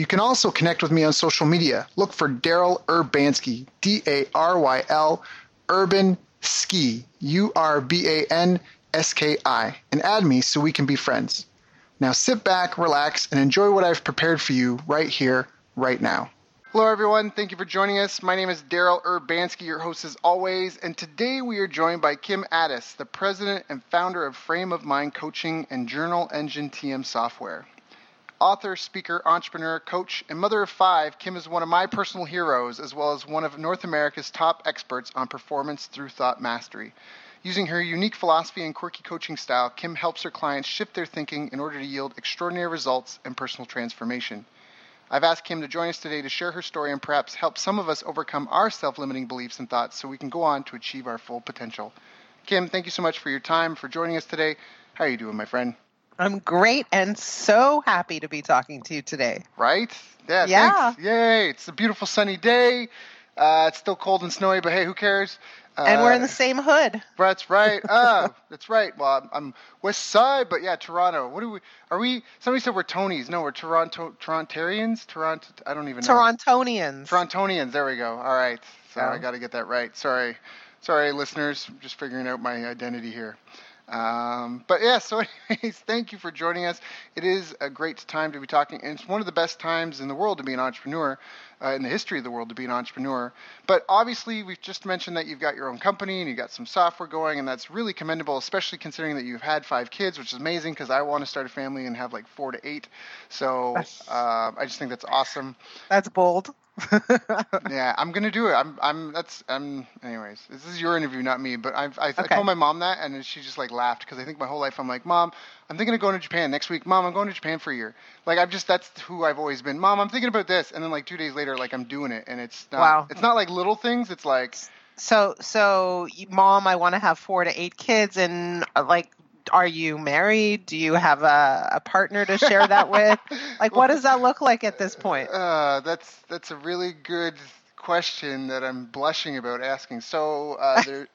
You can also connect with me on social media. Look for Daryl Urbanski, D A R Y L, Urban Ski, U R B A N S K I, and add me so we can be friends. Now sit back, relax, and enjoy what I've prepared for you right here, right now. Hello, everyone. Thank you for joining us. My name is Daryl Urbanski, your host as always, and today we are joined by Kim Ades, the president and founder of Frame of Mind Coaching and Journal Engine TM Software. Author, speaker, entrepreneur, coach, and mother of five, Kim is one of my personal heroes, as well as one of North America's top experts on performance through thought mastery. Using her unique philosophy and quirky coaching style, Kim helps her clients shift their thinking in order to yield extraordinary results and personal transformation. I've asked Kim to join us today to share her story and perhaps help some of us overcome our self limiting beliefs and thoughts so we can go on to achieve our full potential. Kim, thank you so much for your time, for joining us today. How are you doing, my friend? I'm great and so happy to be talking to you today. Right? Yeah. Yeah. Thanks. Yay! It's a beautiful sunny day. Uh, it's still cold and snowy, but hey, who cares? Uh, and we're in the same hood. That's right. Ah, that's right. Well, I'm, I'm, West Side, but yeah, Toronto. What do we? Are we? Somebody said we're Tonys. No, we're Toronto Torontarians. Toronto. I don't even know. Torontonians. Torontonians. There we go. All right. So. I got to get that right. Sorry, sorry, listeners. I'm just figuring out my identity here. Um, but yeah, so anyways, thank you for joining us. It is a great time to be talking, and it's one of the best times in the world to be an entrepreneur, uh, in the history of the world to be an entrepreneur. But obviously, we've just mentioned that you've got your own company and you've got some software going, and that's really commendable, especially considering that you've had five kids, which is amazing because I want to start a family and have like four to eight. So uh, I just think that's awesome. That's bold. yeah, I'm gonna do it. I'm, I'm. That's. I'm. Anyways, this is your interview, not me. But I've, I, I Okay. told my mom that, and she just like laughed because I think my whole life I'm like, Mom, I'm thinking of going to Japan next week. Mom, I'm going to Japan for a year. Like I've just that's who I've always been. Mom, I'm thinking about this, and then like two days later, like I'm doing it, and it's not. Wow. It's not like little things. It's like So, so mom, I want to have four to eight kids, and uh, like, are you married? Do you have a, a partner to share that with? Like, what does that look like at this point? Uh, that's that's a really good question that I'm blushing about asking. So uh, there,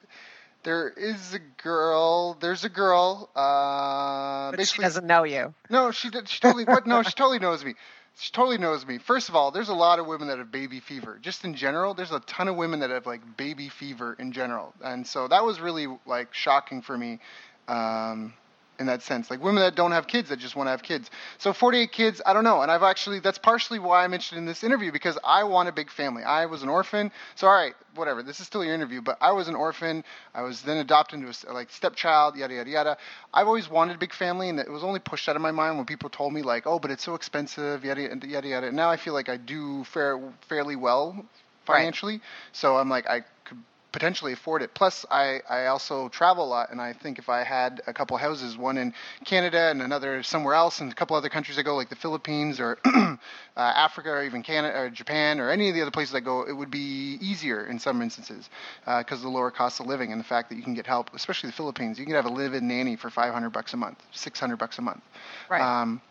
there is a girl. There's a girl. Uh, But she doesn't know you. no, she. She totally. What? No, she totally knows me. She totally knows me. First of all, there's a lot of women that have baby fever. Just in general, there's a ton of women that have like baby fever in general, and so that was really like shocking for me. Um, in that sense, like women that don't have kids that just want to have kids. So 48 kids, I don't know. And I've actually, that's partially why I'm interested in this interview because I want a big family. I was an orphan. So, all right, whatever. This is still your interview, but I was an orphan. I was then adopted into a like stepchild, yada, yada, yada. I've always wanted a big family and it was only pushed out of my mind when people told me like, oh, but it's so expensive, yada, yada, yada, yada. Now I feel like I do fair, fairly well financially. So I'm like, I potentially afford it. Plus, I, I also travel a lot, and I think if I had a couple houses, one in Canada and another somewhere else, and a couple other countries I go, like the Philippines or uh, Africa or even Canada or Japan or any of the other places I go, it would be easier in some instances because of the lower cost of living and the fact that you can get help, especially the Philippines. You can have a live-in nanny for 500 bucks a month, 600 bucks a month. Right. Um,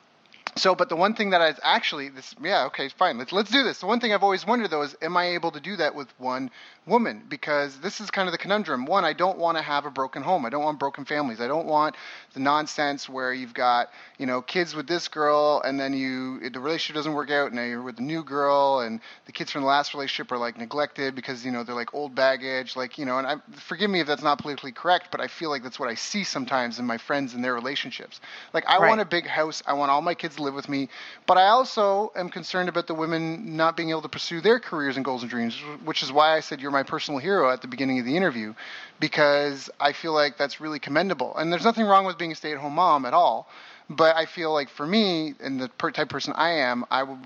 so, but the one thing that I actually, this, yeah, okay, fine, let's let's do this. The one thing I've always wondered though is, am I able to do that with one woman? Because this is kind of the conundrum. One, I don't want to have a broken home. I don't want broken families. I don't want the nonsense where you've got, you know, kids with this girl, and then you the relationship doesn't work out, and now you're with a new girl, and the kids from the last relationship are like neglected because you know they're like old baggage, like you know. And I, forgive me if that's not politically correct, but I feel like that's what I see sometimes in my friends and their relationships. Like I Right. want a big house. I want all my kids kids live with me. But I also am concerned about the women not being able to pursue their careers and goals and dreams, which is why I said you're my personal hero at the beginning of the interview, because I feel like that's really commendable. And there's nothing wrong with being a stay-at-home mom at all. But I feel like for me and the type person I am, I would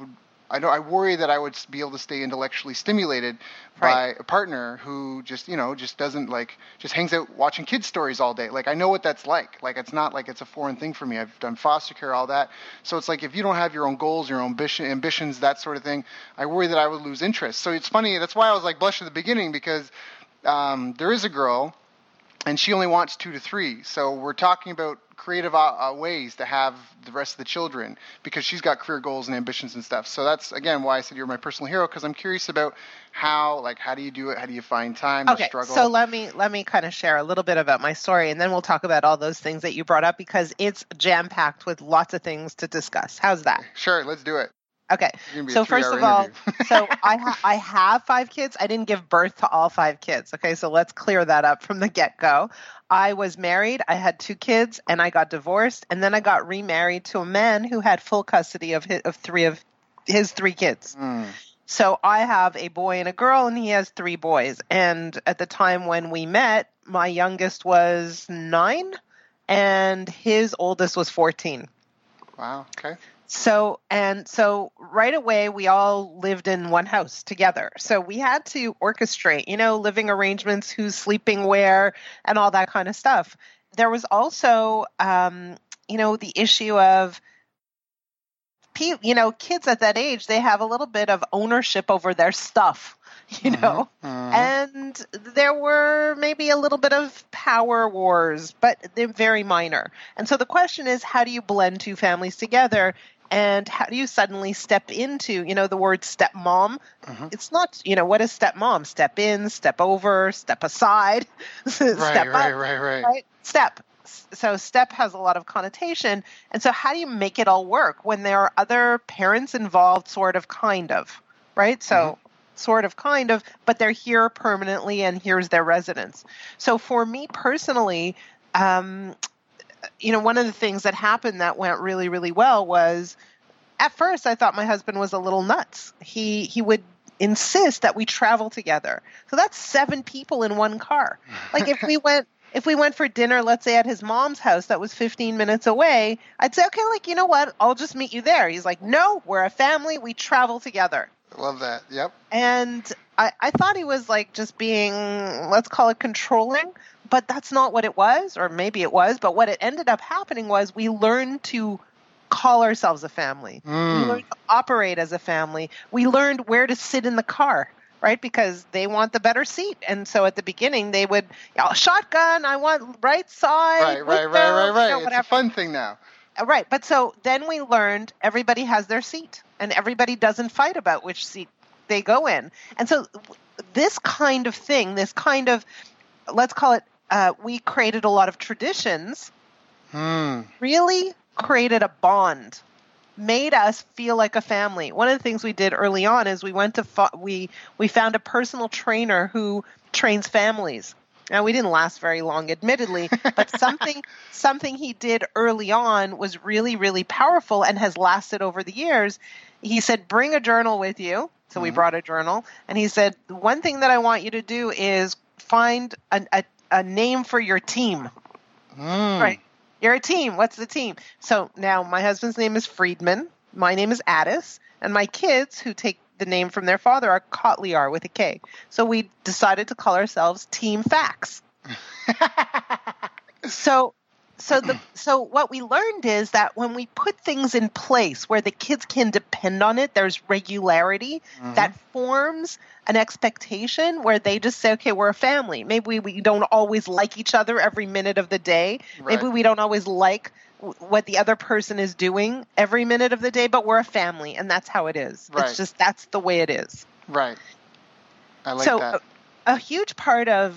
I know I worry that I would be able to stay intellectually stimulated Right. by a partner who just you know just doesn't like just hangs out watching kids stories all day. Like I know what that's like. Like it's not like it's a foreign thing for me. I've done foster care, all that. So it's like if you don't have your own goals, your own ambition, ambitions, that sort of thing, I worry that I would lose interest. So it's funny. That's why I was like blush at the beginning because um, there is a girl and she only wants two to three. So we're talking about creative uh, uh, ways to have the rest of the children because she's got career goals and ambitions and stuff. So that's again why I said you're my personal hero because I'm curious about how like how do you do it? How do you find time? Okay, struggle. so let me let me kind of share a little bit about my story, and then we'll talk about all those things that you brought up because it's jam packed with lots of things to discuss. How's that? sure, let's do it. Okay, It's gonna be a so first of all, so I ha- I have five kids. I didn't give birth to all five kids. Okay, so let's clear that up from the get go. I was married. I had two kids, and I got divorced, and then I got remarried to a man who had full custody of his, of three of his three kids. Hmm. So I have a boy and a girl, and he has three boys. And at the time when we met, my youngest was nine, and his oldest was 14. Wow. Okay. So, and so right away, we all lived in one house together. So we had to orchestrate, you know, living arrangements, who's sleeping where, and all that kind of stuff. There was also, um, you know, the issue of, you know, kids at that age, they have a little bit of ownership over their stuff, you know? Mhm. And there were maybe a little bit of power wars, but they're very minor. And so the question is how do you blend two families together? And how do you suddenly step into, you know, the word stepmom? Mhm. It's not, you know, what is stepmom? Step in, step over, step aside, step right, up, right, right, right, right? Step. So step has a lot of connotation. And so how do you make it all work when there are other parents involved, sort of, kind of, right? So sort of, kind of, but they're here permanently and here's their residence. So for me personally, um, you know, one of the things that happened that went really, really well was at first I thought my husband was a little nuts. He he would insist that we travel together. So that's seven people in one car. Like if we went if we went for dinner, let's say at his mom's house that was 15 minutes away, I'd say, okay, like, you know what? I'll just meet you there. He's like, no, we're a family. We travel together. Love that. Yep. And I, I thought he was like just being, let's call it controlling, but that's not what it was, or maybe it was. But what it ended up happening was we learned to call ourselves a family. We Mm. learned to operate as a family. We learned where to sit in the car, right? Because they want the better seat. And so at the beginning, they would, "Oh, shotgun, I want right side. Right, right, window," right, right, you right. know, it's a fun thing now. Uh, Right. But so then we learned everybody has their seat and everybody doesn't fight about which seat they go in. And so this kind of thing, this kind of, let's call it, uh, we created a lot of traditions, Hmm. really created a bond. Made us feel like a family. One of the things we did early on is we went to fo- we we found a personal trainer who trains families. Now we didn't last very long, admittedly, but something something he did early on was really really powerful and has lasted over the years. He said, "Bring a journal with you." So we Mhm. brought a journal, and he said, one thing that I want you to do is find a, a, a name for your team." Hmm. Right. You're a team. What's the team? So now my husband's name is Friedman. My name is Ades. And my kids, who take the name from their father, are Kotliar with a K. So we decided to call ourselves Team Facts. So so the so what we learned is that when we put things in place where the kids can depend on it, there's regularity Mhm. that forms an expectation where they just say, okay, we're a family. Maybe we, we don't always like each other every minute of the day. Right. Maybe we don't always like what the other person is doing every minute of the day, but we're a family, and that's how it is. Right. It's just that's the way it is. Right. I like so that. A, a huge part of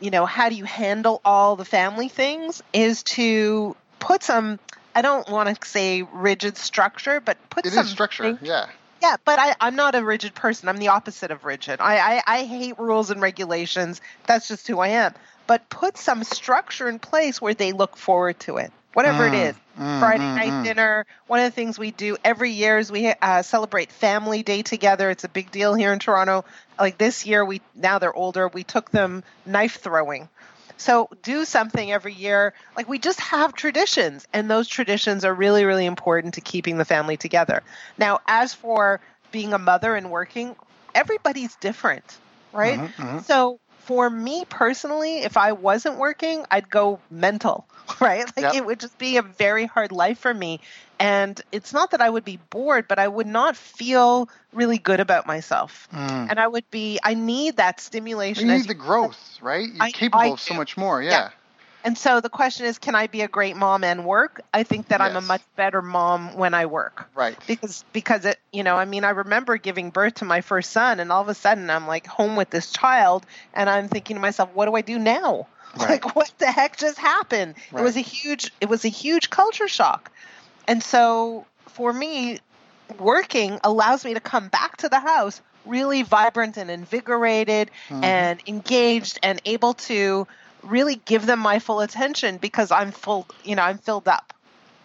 you know how do you handle all the family things is to put some. I don't want to say rigid structure, but put It some is structure. Yeah. yeah, but I, I'm not a rigid person. I'm the opposite of rigid. I, I, I hate rules and regulations. That's just who I am. But put some structure in place where they look forward to it. Whatever it Mm, is. mm, Friday mm, night mm. dinner. One of the things we do every year is we uh, celebrate Family Day together. It's a big deal here in Toronto. Like this year, we now they're older. We took them knife throwing. So do something every year. Like we just have traditions, and those traditions are really, really important to keeping the family together. Now, as for being a mother and working, everybody's different, right? Mhm, mhm. So for me personally, if I wasn't working, I'd go mental, right? Like Yep. it would just be a very hard life for me. And it's not that I would be bored, but I would not feel really good about myself. Mm. And I would be, I need that stimulation. You need the growth, right? You're I- capable I of so much more. Yeah. Yeah. And so the question is, can I be a great mom and work? I think that I'm a much better mom when I work Right. because because it you know I mean I remember giving birth to my first son and all of a sudden I'm like home with this child and I'm thinking to myself what do I do now Right. like what the heck just happened it was a huge it was a huge culture shock and so for me working allows me to come back to the house really vibrant and invigorated Mhm. and engaged and able to really give them my full attention because I'm full you know I'm filled up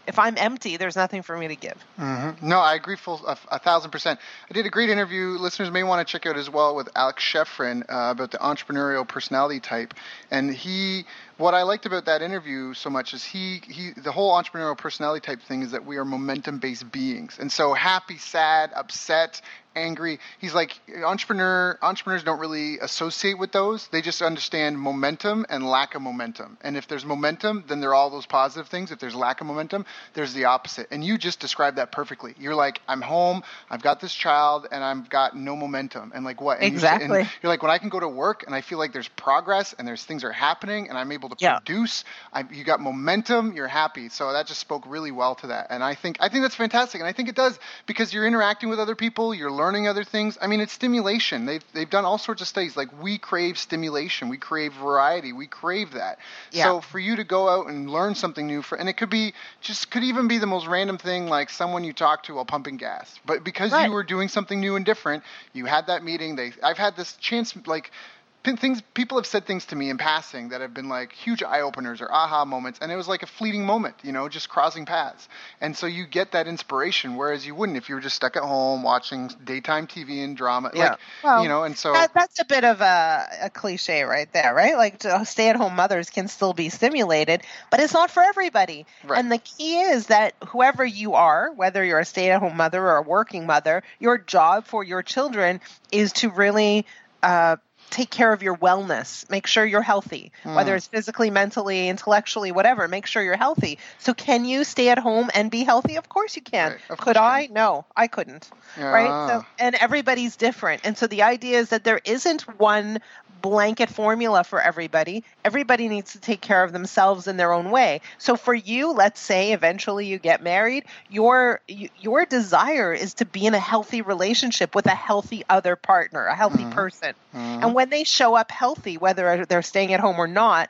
if I'm empty there's nothing for me to give hmm No, I agree full a, a thousand percent. I did a great interview. Listeners may want to check out as well with Alex Charfen uh, about the entrepreneurial personality type. And he, what I liked about that interview so much is he, he, the whole entrepreneurial personality type thing is that we are momentum based beings. And so happy, sad, upset, angry. He's like entrepreneur. Entrepreneurs don't really associate with those. They just understand momentum and lack of momentum. And if there's momentum, then there are all those positive things. If there's lack of momentum, there's the opposite. And you just described that perfectly. You're like, I'm home. I've got this child, and I've got no momentum. And like what? And you- Exactly. and you're like, when I can go to work and I feel like there's progress and there's things are happening, and I'm able to Yeah. produce. I, you got momentum. You're happy. So that just spoke really well to that. And I think I think that's fantastic. And I think it does because you're interacting with other people. You're learning other things. I mean, it's stimulation. They've they've done all sorts of studies. Like we crave stimulation. We crave variety. We crave that. Yeah. So for you to go out and learn something new, for and it could be just could even be the most random thing, like someone you talk to while pumping gas. But because Right. you were doing something new and different, you had that meeting. They I've had this chance like things people have said things to me in passing that have been like huge eye openers or aha moments and it was like a fleeting moment you know just crossing paths and so you get that inspiration whereas you wouldn't if you were just stuck at home watching daytime tv and drama Yeah. like Well, you know and so That, that's a bit of a, a cliche right there, right? Like stay at home mothers can still be stimulated, but it's not for everybody. Right. And the key is that whoever you are, whether you're a stay at home mother or a working mother, your job for your children is to really uh, take care of your wellness. Make sure you're healthy, whether Mm. it's physically, mentally, intellectually, whatever. Make sure you're healthy. So, can you stay at home and be healthy? Of course you can. Right, Could course I? No, I couldn't right Ah. so and everybody's different and so the idea is that there isn't one blanket formula for everybody. Everybody needs to take care of themselves in their own way. So for you let's say eventually you get married your your desire is to be in a healthy relationship with a healthy other partner a healthy Mhm. person. Mhm. and when they show up healthy whether they're staying at home or not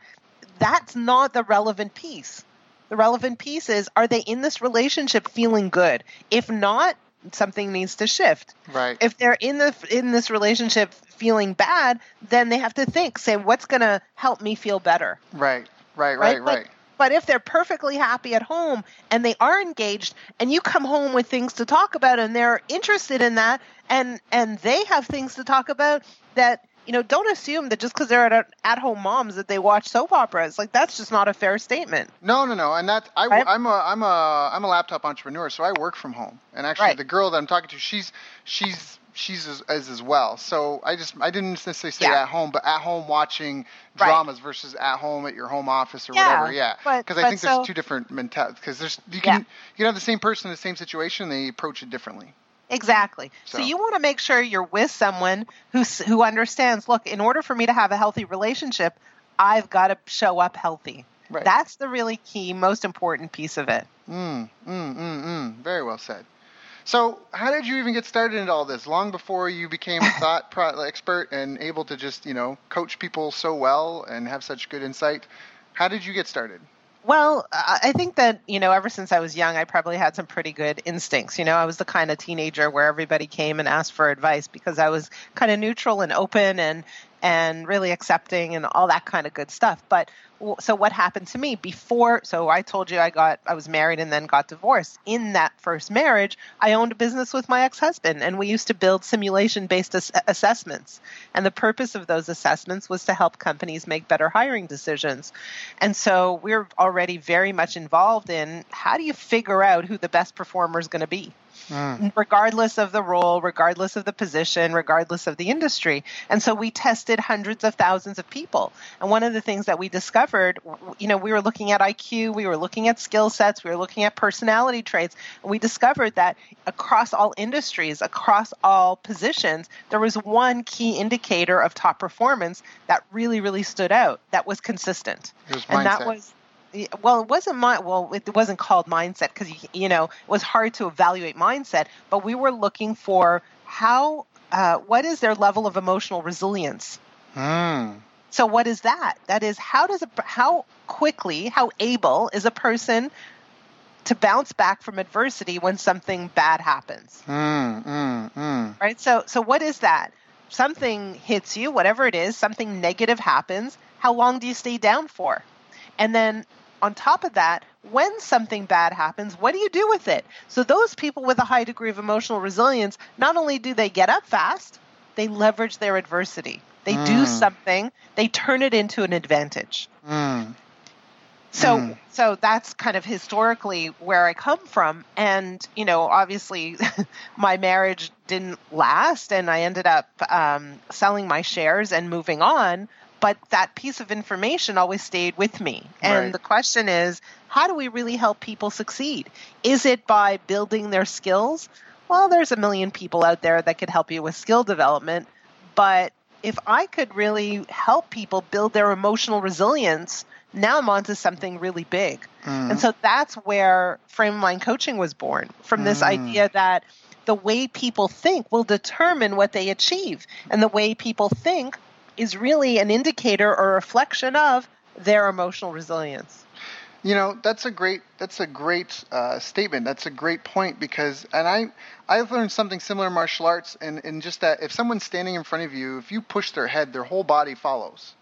that's not the relevant piece. The relevant piece is are they in this relationship feeling good? If not something needs to shift. Right. If they're in the in this relationship feeling bad then they have to think say what's going to help me feel better? Right right right? right? But- but if they're perfectly happy at home and they are engaged and you come home with things to talk about and they're interested in that and and they have things to talk about that you know don't assume that just because they're at at home moms that they watch soap operas like that's just not a fair statement No, no, no, and that I, Right? I'm a I'm a I'm a laptop entrepreneur, so I work from home. And actually, Right. the girl that I'm talking to, she's she's she's as, as as well. So I just I didn't necessarily say Yeah. at home, but at home watching Right. dramas versus at home at your home office or Yeah, whatever. Yeah, because I think so- there's two different mentalities. Because there's you can Yeah. you can have the same person in the same situation, they approach it differently. Exactly. So, So- you want to make sure you're with someone who who understands. Look, in order for me to have a healthy relationship, I've got to show up healthy. Right. That's the really key, most important piece of it. Mm, mm, mm, mm. Very well said. So, how did you even get started into all this? Long before you became a thought pro- expert and able to just, you know, coach people so well and have such good insight, how did you get started? Well, I think that, you know, ever since I was young, I probably had some pretty good instincts. You know, I was the kind of teenager where everybody came and asked for advice because I was kind of neutral and open and, and really accepting and all that kind of good stuff. But so what happened to me before so I told you I got I was married and then got divorced. In that first marriage, I owned a business with my ex-husband and we used to build simulation-based ass- assessments. And the purpose of those assessments was to help companies make better hiring decisions. And so we're already very much involved in how do you figure out who the best performer is going to be? Mm. regardless of the role, regardless of the position, regardless of the industry. And so we tested hundreds of thousands of people. And one of the things that we discovered, you know, we were looking at IQ, we were looking at skill sets, we were looking at personality traits, and we discovered that across all industries, across all positions, there was one key indicator of top performance that really, really stood out that was consistent. Was and that was well it wasn't my well it wasn't called mindset because you know it was hard to evaluate mindset but we were looking for how uh, what is their level of emotional resilience? Mm. so what is that? That is how does a, how quickly how able is a person to bounce back from adversity when something bad happens? Mm, mm, mm. right? So so what is that? Something hits you whatever it is something negative happens how long do you stay down for? And then on top of that, when something bad happens, what do you do with it? So, those people with a high degree of emotional resilience, not only do they get up fast, they leverage their adversity. They mm. do something, they turn it into an advantage. Mm. So, mm. so that's kind of historically where I come from. And, you know, obviously my marriage didn't last and I ended up um, selling my shares and moving on but that piece of information always stayed with me. And right. the question is, how do we really help people succeed? Is it by building their skills? Well, there's a million people out there that could help you with skill development, but if I could really help people build their emotional resilience, now I'm onto something really big. Mm. And so that's where frame mind coaching was born from this mm. idea that the way people think will determine what they achieve. And the way people think is really an indicator or reflection of their emotional resilience. You know, that's a great that's a great uh, statement. That's a great point because, and I I've learned something similar in martial arts, and, and just that if someone's standing in front of you, if you push their head, their whole body follows.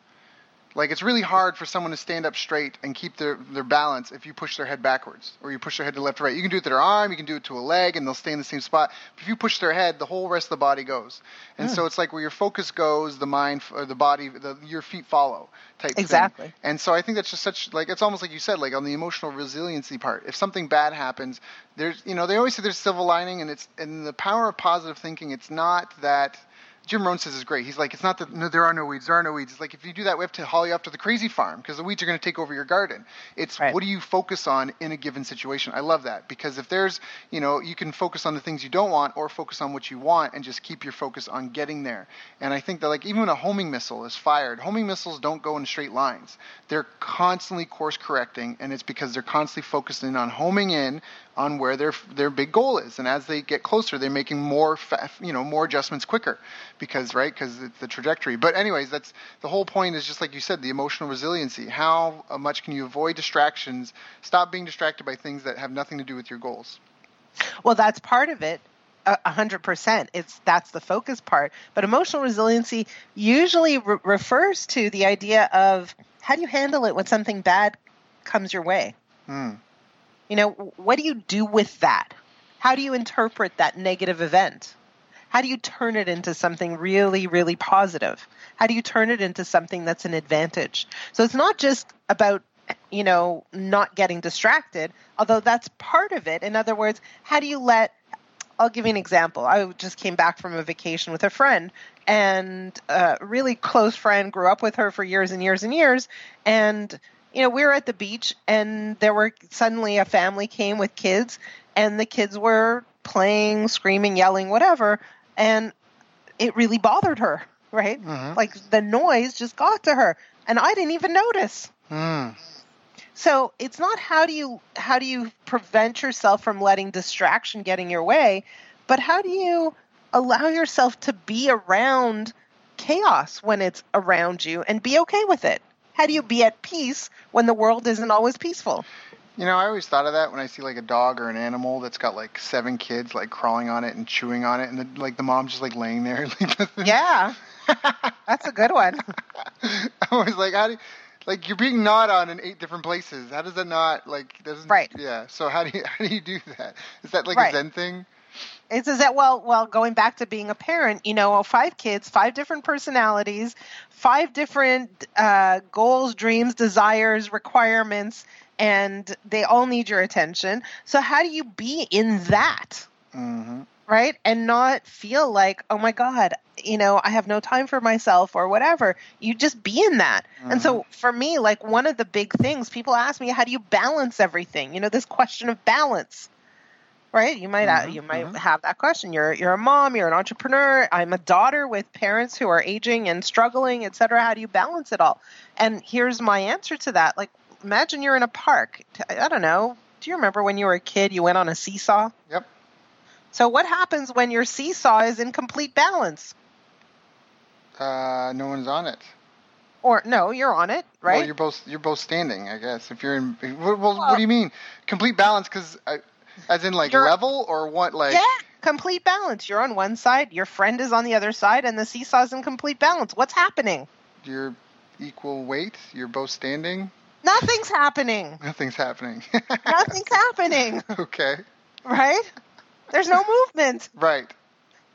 Like it's really hard for someone to stand up straight and keep their, their balance if you push their head backwards or you push their head to left or right. You can do it to their arm, you can do it to a leg, and they'll stay in the same spot. But if you push their head, the whole rest of the body goes. And hmm. so it's like where your focus goes, the mind or the body, the, your feet follow type exactly. Thing. And so I think that's just such like it's almost like you said, like on the emotional resiliency part. If something bad happens, there's you know they always say there's silver lining, and it's and the power of positive thinking. It's not that Jim Rohn says is great. He's like, it's not that no, there are no weeds, there are no weeds. It's like if you do that, we have to haul you off to the crazy farm because the weeds are going to take over your garden. It's right. what do you focus on in a given situation. I love that because if there's, you know, you can focus on the things you don't want or focus on what you want and just keep your focus on getting there. And I think that like even when a homing missile is fired, homing missiles don't go in straight lines. They're constantly course correcting, and it's because they're constantly focusing on homing in on where their their big goal is. And as they get closer, they're making more fa- you know more adjustments quicker because right because it's the trajectory. But anyways, that's the whole point is just like you said, the emotional resiliency. How much can you avoid distractions? Stop being distracted by things that have nothing to do with your goals. Well, that's part of it. A hundred percent. It's that's the focus part. But emotional resiliency usually re- refers to the idea of how do you handle it when something bad comes your way. Hmm. You know, what do you do with that? How do you interpret that negative event? How do you turn it into something really, really positive? How do you turn it into something that's an advantage? So it's not just about, you know, not getting distracted, although that's part of it. In other words, how do you let I'll give you an example. I just came back from a vacation with a friend, and a really close friend grew up with her for years and years and years. And you know, we were at the beach and there were suddenly a family came with kids and the kids were playing, screaming, yelling, whatever. And it really bothered her, right? Mm-hmm. Like the noise just got to her and I didn't even notice. Mm. So it's not how do you how do you prevent yourself from letting distraction getting your way, but how do you allow yourself to be around chaos when it's around you and be okay with it? How do you be at peace when the world isn't always peaceful? You know, I always thought of that when I see like a dog or an animal that's got like seven kids like crawling on it and chewing on it, and the, like the mom's just like laying there. Like, yeah. That's a good one. I was like, how do you, like you're being gnawed on in eight different places. How does that not like doesn't Right. Yeah. So how do you how do you do that? Is that like Right. a Zen thing? It's is that well, well, going back to being a parent, you know, five kids, five different personalities, five different uh, goals, dreams, desires, requirements, and they all need your attention. So how do you be in that, Mm-hmm. right, and not feel like, oh my god, you know, I have no time for myself or whatever. You just be in that. And so for me, like one of the big things people ask me, how do you balance everything? You know, this question of balance right? You might uh Mhm, you might mhm. have that question. You're you're a mom, you're an entrepreneur. I'm a daughter with parents who are aging and struggling, et cetera. How do you balance it all? And here's my answer to that. Like, imagine you're in a park. I don't know. Do you remember when you were a kid? You went on a seesaw. Yep. So what happens when your seesaw is in complete balance? Uh, no one's on it. Or no, you're on it, right? Well, you're both you're both standing, I guess. If you're in, well, well, what do you mean complete balance? Because as in like level or what? Like yeah, complete balance. You're on one side, your friend is on the other side, and the seesaw's in complete balance. What's happening? you're equal weight. You're both standing. Nothing's happening. Nothing's happening. Nothing's happening, okay. right? There's no movement. Right.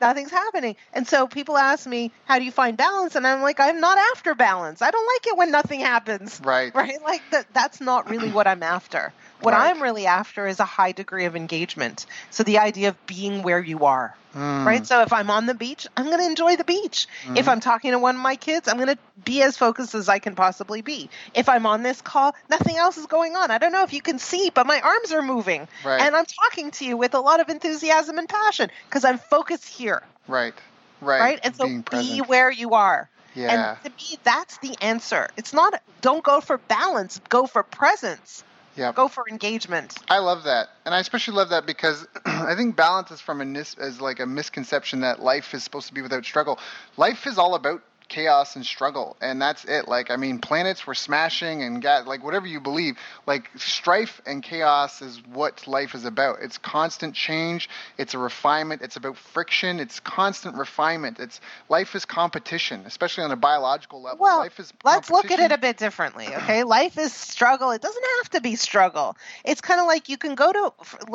Nothing's happening. And so people ask me, how do you find balance? And I'm like, I'm not after balance. I don't like it when nothing happens. Right. Right? Like that that's not really what I'm after. What Right. I'm really after is a high degree of engagement. So the idea of being where you are. Mm. Right? So if I'm on the beach, I'm going to enjoy the beach. If Mhm. I'm talking to one of my kids, I'm going to be as focused as I can possibly be. If I'm on this call, nothing else is going on. I don't know if you can see, but my arms are moving. Right. And I'm talking to you with a lot of enthusiasm and passion because I'm focused here. Right. Right. Right? And so Being be present. where you are. Yeah. And to me, that's the answer. It's not, don't go for balance, go for presence, Yep. go for engagement. I love that, and I especially love that because I think balance is from a as like a misconception that life is supposed to be without struggle. Life is all about chaos and struggle, and that's it. Like I mean, planets were smashing and got like whatever you believe. Like strife and chaos is what life is about. It's constant change. It's a refinement. It's about friction. It's constant refinement. It's life is competition, especially on a biological level. Well, life is let's look at it a bit differently, okay? Life is struggle. It doesn't have to be struggle. It's kind of like you can go to,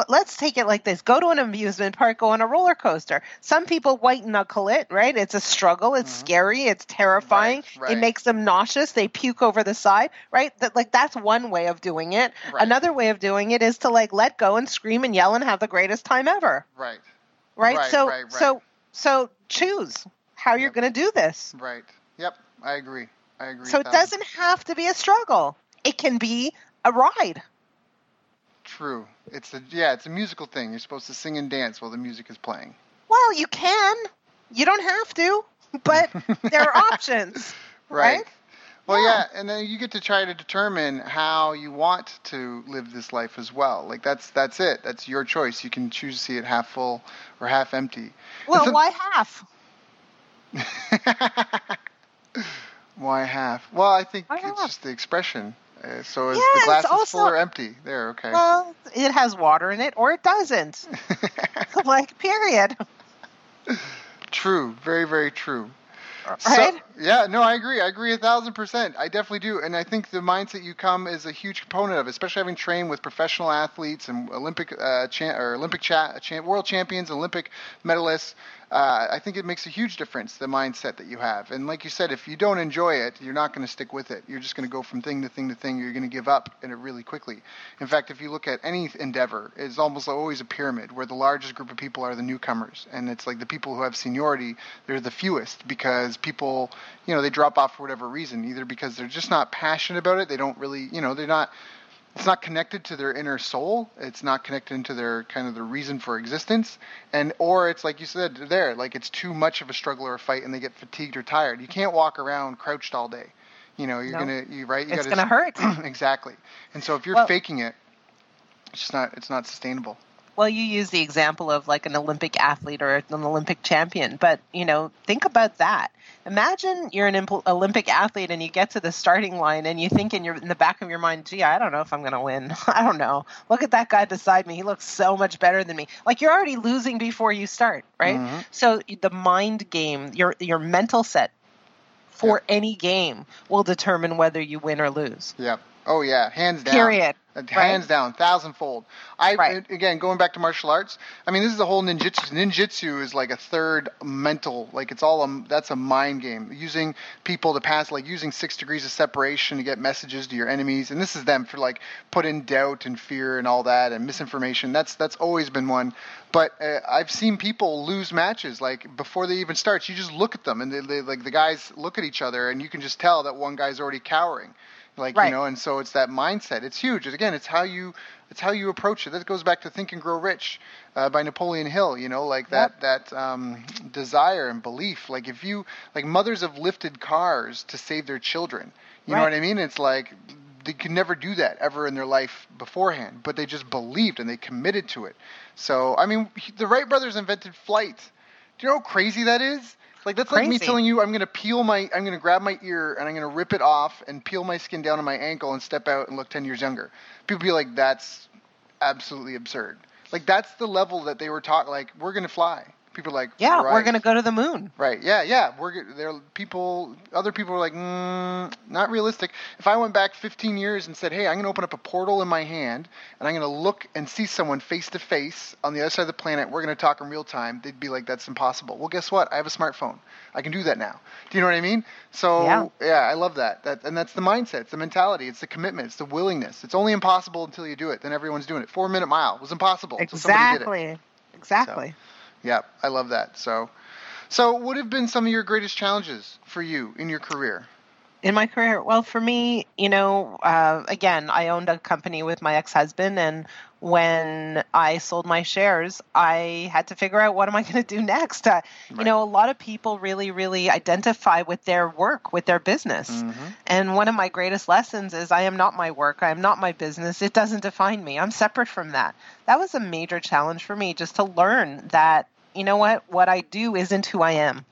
let's take it like this go to an amusement park, go on a roller coaster. Some people white knuckle it, right? It's a struggle. It's mm-hmm. scary. It's terrifying. Mm-hmm. Right, It makes them nauseous. They puke over the side, right? That, like, that's one way of doing it. Right. Another way of doing it is to, like, let go and scream and yell and have the greatest time ever, Right. right? Right, so, right, right. so, so choose how you're Yep. going to do this. Right. Yep. I agree. I agree. So it doesn't have to be a struggle. It can be a ride. True. It's a yeah, it's a musical thing. You're supposed to sing and dance while the music is playing. Well, you can. You don't have to, but there are options. Right? Well, Yeah. yeah. and then you get to try to determine how you want to live this life as well. Like that's that's it. That's your choice. You can choose to see it half full or half empty. Well, so- why half? Why half? Well, I think Why it's half? just the expression. Uh, so is Yeah, the glass is also- full or empty? There, okay. Well, it has water in it or it doesn't. like, period. True. Very, very true. Right? So, yeah, no, I agree. I agree a thousand percent. I definitely do, and I think the mindset you come is a huge component of, especially having trained with professional athletes and Olympic uh, or Olympic cha- cha- world champions, Olympic medalists. Uh, I think it makes a huge difference the mindset that you have. And like you said, if you don't enjoy it, you're not going to stick with it. You're just going to go from thing to thing to thing. You're going to give up in it really quickly. In fact, if you look at any endeavor, it's almost always a pyramid where the largest group of people are the newcomers, and it's like the people who have seniority, they're the fewest because people, you know, they drop off for whatever reason, either because they're just not passionate about it, they don't really, you know, they're not it's not connected to their inner soul it's not connected into their kind of the reason for existence and or it's like you said there like it's too much of a struggle or a fight and they get fatigued or tired you can't walk around crouched all day you know you're No. gonna you right you It's gotta going to hurt. exactly and so if you're Well- faking it it's just not it's not sustainable Well, you use the example of like an Olympic athlete or an Olympic champion, but you know, think about that. Imagine you're an Olympic athlete and you get to the starting line and you think in your in the back of your mind, "Gee, I don't know if I'm going to win. I don't know. Look at that guy beside me. He looks so much better than me." Like you're already losing before you start, right? Mhm. So the mind game, your your mental set for any game will determine whether you win or lose. Yep. Oh yeah, hands down. Period. Hands down, thousandfold. I Right. again going back to martial arts. I mean, this is the whole ninjutsu. Ninjutsu is like a third mental, like it's all a that's a mind game. Using people to pass, like using six degrees of separation to get messages to your enemies, and this is them for like put in doubt and fear and all that and misinformation. That's that's always been one. But uh, I've seen people lose matches like before they even start. You just look at them and they, they like the guys look at each other and you can just tell that one guy's already cowering like Right. you know and so it's that mindset. It's huge. And again it's how you it's how you approach it. That goes back to think and grow rich uh, by napoleon hill you know like that that um, desire and belief. Like if you like mothers have lifted cars to save their children. You know what i mean? It's like they could never do that ever in their life beforehand but they just believed and they committed to it. So i mean the wright brothers invented flight. Do you know how crazy that is like that's like me telling you I'm gonna peel my I'm gonna grab my ear and I'm gonna rip it off and peel my skin down on my ankle and step out and look ten years younger. People be like, that's absolutely absurd. Like that's the level that they were taught. Like we're gonna fly. People are like, Yeah, we're going to go to the moon. Right. Yeah. Yeah. We're there. People. Other people are like, mm, not realistic. If I went back 15 years and said, "Hey, I'm going to open up a portal in my hand and I'm going to look and see someone face to face on the other side of the planet. We're going to talk in real time." They'd be like, "That's impossible." Well, guess what? I have a smartphone. I can do that now. Do you know what I mean? So Yeah. I love that. That and that's the mindset. It's the mentality. It's the commitment. It's the willingness. It's only impossible until you do it. Then everyone's doing it. Four minute mile was impossible. until somebody did it. Exactly. Exactly. Yeah, I love that. So, so what have been some of your greatest challenges for you in your career? in my career well for me you know uh, again i owned a company with my ex-husband and when i sold my shares i had to figure out what am i going to do next uh, you know a lot of people really really identify with their work with their business Mhm. and one of my greatest lessons is i am not my work i am not my business it doesn't define me i'm separate from that that was a major challenge for me just to learn that you know what what i do isn't who i am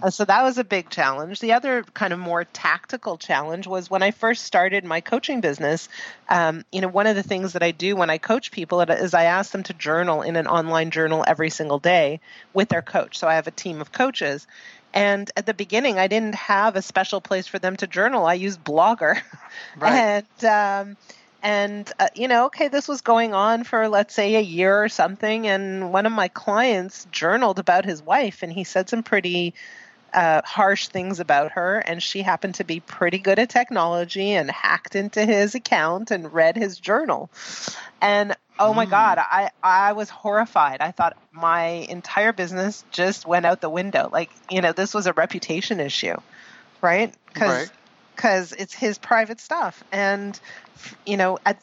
uh, So that was a big challenge. The other kind of more tactical challenge was when I first started my coaching business. Um, you know, one of the things that I do when I coach people is I ask them to journal in an online journal every single day with their coach. So I have a team of coaches. And at the beginning, I didn't have a special place for them to journal. I used Blogger. Right. And, um, and uh, you know, okay, this was going on for let's say a year or something. And one of my clients journaled about his wife, and he said some pretty uh, harsh things about her. And she happened to be pretty good at technology and hacked into his account and read his journal. And oh my Hmm. God, I, I was horrified. I thought my entire business just went out the window. Like, you know, this was a reputation issue, right? Because Right. because it's his private stuff. And, you know, at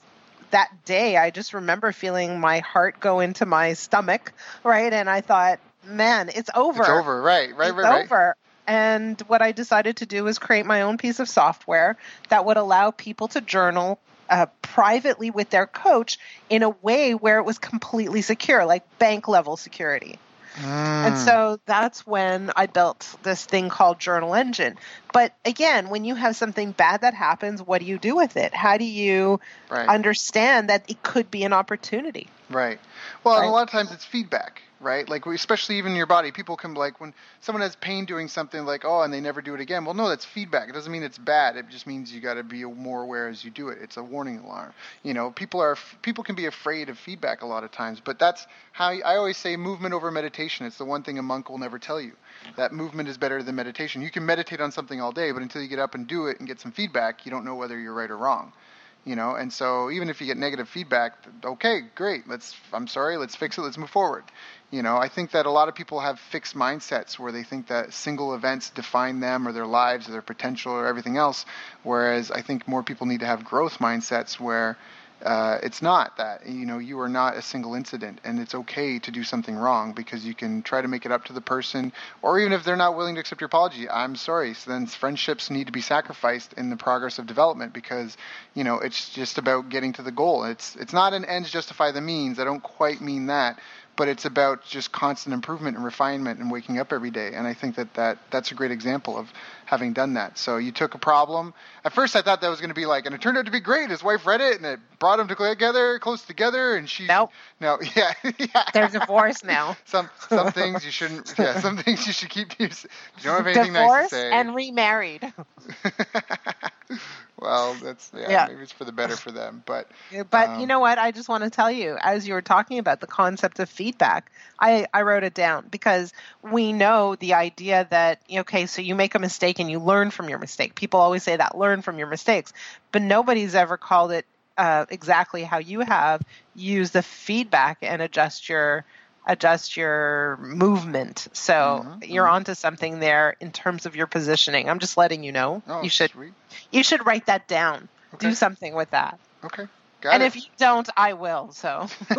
that day, I just remember feeling my heart go into my stomach, right? And I thought, man, it's over. It's over. Right. Right. It's right. Right. over. And what I decided to do was create my own piece of software that would allow people to journal uh, privately with their coach in a way where it was completely secure, like bank level security. And Mm. so that's when I built this thing called Journal Engine. But again, when you have something bad that happens, what do you do with it? How do you right. understand that it could be an opportunity? Right. Well, and a lot of times it's feedback, right? Like, especially even your body, people can like when someone has pain doing something, like, oh, and they never do it again. Well, no, that's feedback. It doesn't mean it's bad. It just means you got to be more aware as you do it. It's a warning alarm. You know, people are people can be afraid of feedback a lot of times, but that's how I always say movement over meditation. It's the one thing a monk will never tell you. That movement is better than meditation. You can meditate on something all day, but until you get up and do it and get some feedback, you don't know whether you're right or wrong you know and so even if you get negative feedback okay great let's i'm sorry let's fix it let's move forward. You know i think that a lot of people have fixed mindsets where they think that single events define them or their lives or their potential or everything else whereas i think more people need to have growth mindsets where uh, it's not that you know you are not a single incident and it's okay to do something wrong because you can try to make it up to the person or even if they're not willing to accept your apology i'm sorry so then friendships need to be sacrificed in the progress of development because you know it's just about getting to the goal. It's it's not an ends justify the means. I don't quite mean that but it's about just constant improvement and refinement and waking up every day. And I think that, that that's a great example of having done that. So you took a problem. At first, I thought that was going to be like, and it turned out to be great. His wife read it, and it brought them together, close together, and she. Nope. No. Yeah. yeah. They're divorced now. some some things you shouldn't. Yeah. Some things you should keep. You don't have anything divorced nice to say. and remarried. well, that's yeah, Yeah. Maybe it's for the better for them, but But Um, you know what? I just want to tell you, as you were talking about the concept of feedback, I, I wrote it down because we know the idea that, okay, so you make a mistake and you learn from your mistake. People always say that, learn from your mistakes. But nobody's ever called it uh, exactly how you have. Use the feedback and adjust your adjust your movement. So Mhm, you're mhm. onto something there in terms of your positioning. I'm just letting you know. oh, you should Sweet. you should write that down. Okay. Do something with that. Okay. Got and it. if you don't, I will. So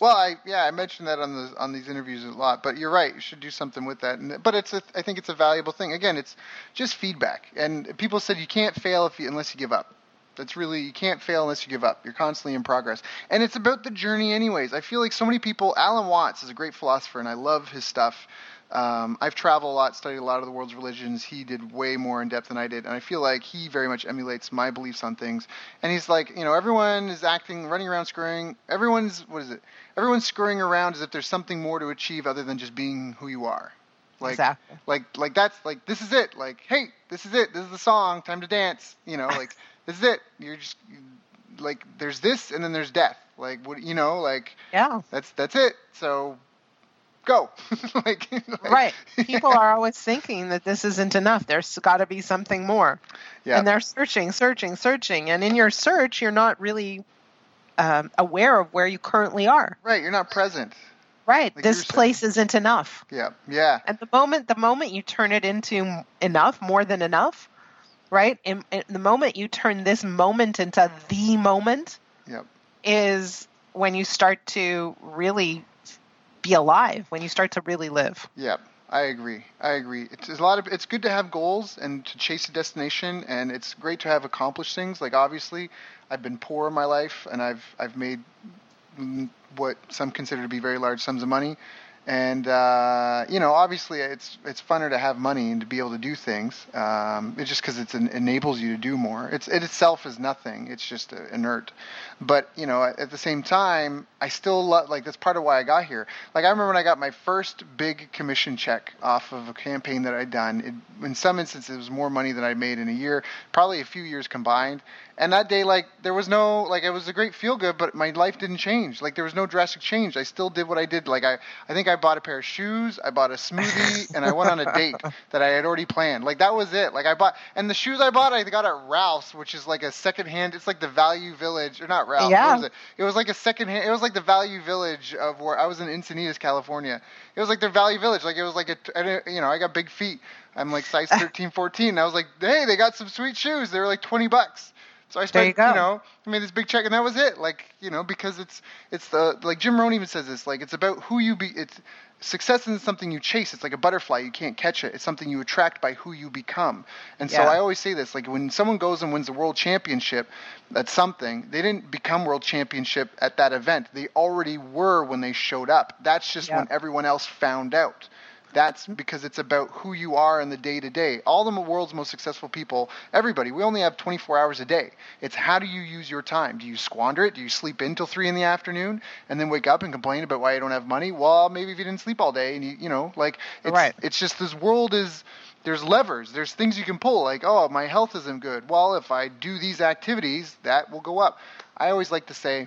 well, I yeah, I mentioned that on the on these interviews a lot, but you're right. You should do something with that. And, but it's a, I think it's a valuable thing. Again, it's just feedback. And people said you can't fail if you, unless you give up. That's really you can't fail unless you give up. You're constantly in progress, and it's about the journey, anyways. I feel like so many people. Alan Watts is a great philosopher, and I love his stuff. Um, I've traveled a lot, studied a lot of the world's religions. He did way more in depth than I did, and I feel like he very much emulates my beliefs on things. And he's like, you know, everyone is acting, running around, scurrying. Everyone's what is it? Everyone's scurrying around as if there's something more to achieve other than just being who you are. Like, exactly. like, like that's like this is it. Like, hey, this is it. This is the song. Time to dance. You know, like this is it. You're just like there's this, and then there's death. Like what? You know, like Yeah. that's that's it. So go. like, like- Right. People are always thinking that this isn't enough. There's got to be something more. Yeah. And they're searching, searching, searching. And in your search, you're not really um, aware of where you currently are. right. You're not present. Right. Like this were saying. place isn't enough. Yeah. Yeah. And the moment the moment you turn it into enough, more than enough, right? In, in the moment you turn this moment into the moment Yep. is when you start to really be alive, when you start to really live. Yep. I agree. I agree. It's a lot of. It's good to have goals and to chase a destination, and it's great to have accomplished things. Like obviously, I've been poor in my life, and I've I've made what some consider to be very large sums of money. And uh, you know, obviously, it's it's funner to have money and to be able to do things. Um, it's just because it enables you to do more. It's it itself is nothing. It's just inert. But you know, at the same time, I still love like that's part of why I got here. Like I remember when I got my first big commission check off of a campaign that I'd done. It, in some instances, it was more money than I made in a year, probably a few years combined. And that day, like there was no like it was a great feel good, but my life didn't change. Like there was no drastic change. I still did what I did. Like I, I think I bought a pair of shoes, I bought a smoothie, and I went on a date that I had already planned. Like that was it. Like I bought, and the shoes I bought, I got at Ralph's, which is like a secondhand. It's like the Value Village, or not Ralph's. Yeah. Was it? It was like a secondhand. It was like the Value Village of where I was in Encinitas, California. It was like their Value Village. Like it was like a, you know, I got big feet. I'm like size 13, 14. I was like, hey, they got some sweet shoes. They were like 20 bucks. So I spent, you go. know, I made this big check, and that was it. Like, you know, because it's it's the like Jim Rohn even says this. Like, it's about who you be. It's success isn't something you chase. It's like a butterfly. You can't catch it. It's something you attract by who you become. And so I always say this. Like, when someone goes and wins the world championship, that's something. They didn't become world championship at that event. They already were when they showed up. That's just Yeah. when everyone else found out. That's because it's about who you are in the day to day. All the world's most successful people, everybody, we only have 24 hours a day. It's how do you use your time? Do you squander it? Do you sleep in till three in the afternoon and then wake up and complain about why you don't have money? Well, maybe if you didn't sleep all day and you, you know, like it's, Right. it's just this world is there's levers, there's things you can pull. Like, oh, my health isn't good. Well, if I do these activities, that will go up. I always like to say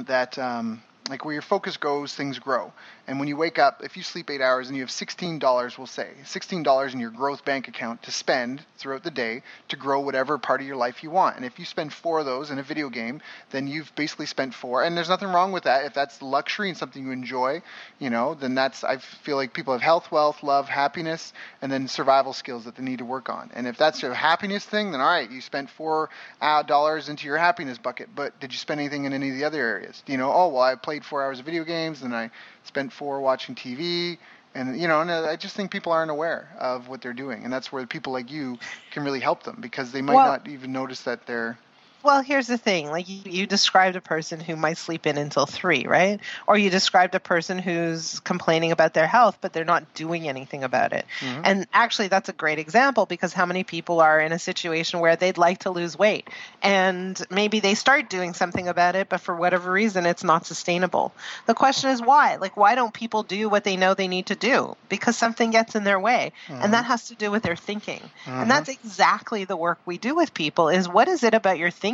that um, like where your focus goes, things grow. And when you wake up, if you sleep eight hours and you have $16, we'll say, $16 in your growth bank account to spend throughout the day to grow whatever part of your life you want. And if you spend four of those in a video game, then you've basically spent four. And there's nothing wrong with that. If that's luxury and something you enjoy, you know, then that's, I feel like people have health, wealth, love, happiness, and then survival skills that they need to work on. And if that's a happiness thing, then all right, you spent four uh, dollars into your happiness bucket, but did you spend anything in any of the other areas? You know, oh, well, I played four hours of video games, and I spent four watching TV. And you know, and uh, I just think people aren't aware of what they're doing, and that's where people like you can really help them because they might Well- not even notice that they're well, here's the thing. Like you, you described a person who might sleep in until three, right? Or you described a person who's complaining about their health, but they're not doing anything about it. Mm-hmm. And actually, that's a great example because how many people are in a situation where they'd like to lose weight and maybe they start doing something about it, but for whatever reason, it's not sustainable. The question is why? Like, why don't people do what they know they need to do? Because something gets in their way. Mm-hmm. And that has to do with their thinking. Mm-hmm. And that's exactly the work we do with people is what is it about your thinking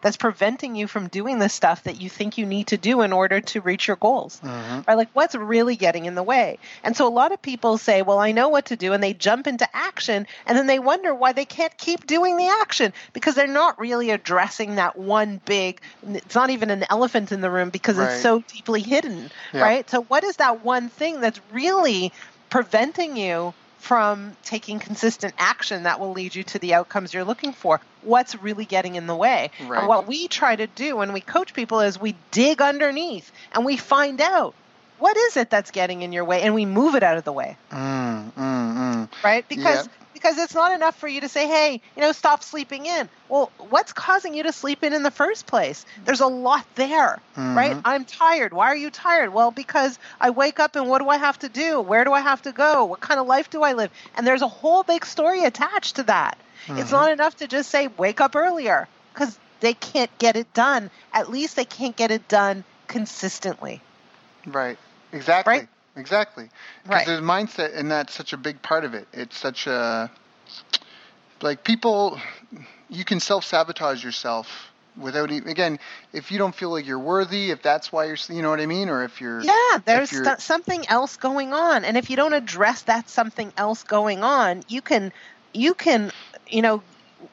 that's preventing you from doing the stuff that you think you need to do in order to reach your goals? Mm-hmm. Right? Like, what's really getting in the way? And so a lot of people say, well, I know what to do. And they jump into action. And then they wonder why they can't keep doing the action because they're not really addressing that one big, it's not even an elephant in the room because right. it's so deeply hidden. Yep. Right? So, what is that one thing that's really preventing you from taking consistent action that will lead you to the outcomes you're looking for. What's really getting in the way? Right. And what we try to do when we coach people is we dig underneath and we find out what is it that's getting in your way and we move it out of the way. Mm, mm, mm. Right? Because yep because it's not enough for you to say, hey, you know, stop sleeping in. Well, what's causing you to sleep in in the first place? There's a lot there, mm-hmm. right? I'm tired. Why are you tired? Well, because I wake up and what do I have to do? Where do I have to go? What kind of life do I live? And there's a whole big story attached to that. Mm-hmm. It's not enough to just say, wake up earlier because they can't get it done. At least they can't get it done consistently. Right. Exactly. Right? Exactly. Because right. there's mindset, and that's such a big part of it. It's such a like people. You can self sabotage yourself without even again if you don't feel like you're worthy if that's why you're you know what i mean or if you're yeah there's st- something else going on and if you don't address that something else going on you can you can you know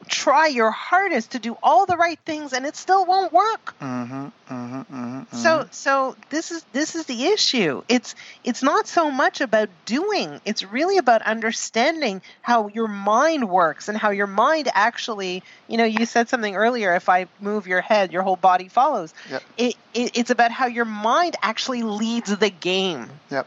try your hardest to do all the right things and it still won't work. Mm-hmm, mm-hmm, mm-hmm, so so this is this is the issue. It's it's not so much about doing. It's really about understanding how your mind works and how your mind actually, you know, you said something earlier if I move your head, your whole body follows. Yep. It, it it's about how your mind actually leads the game. Yep.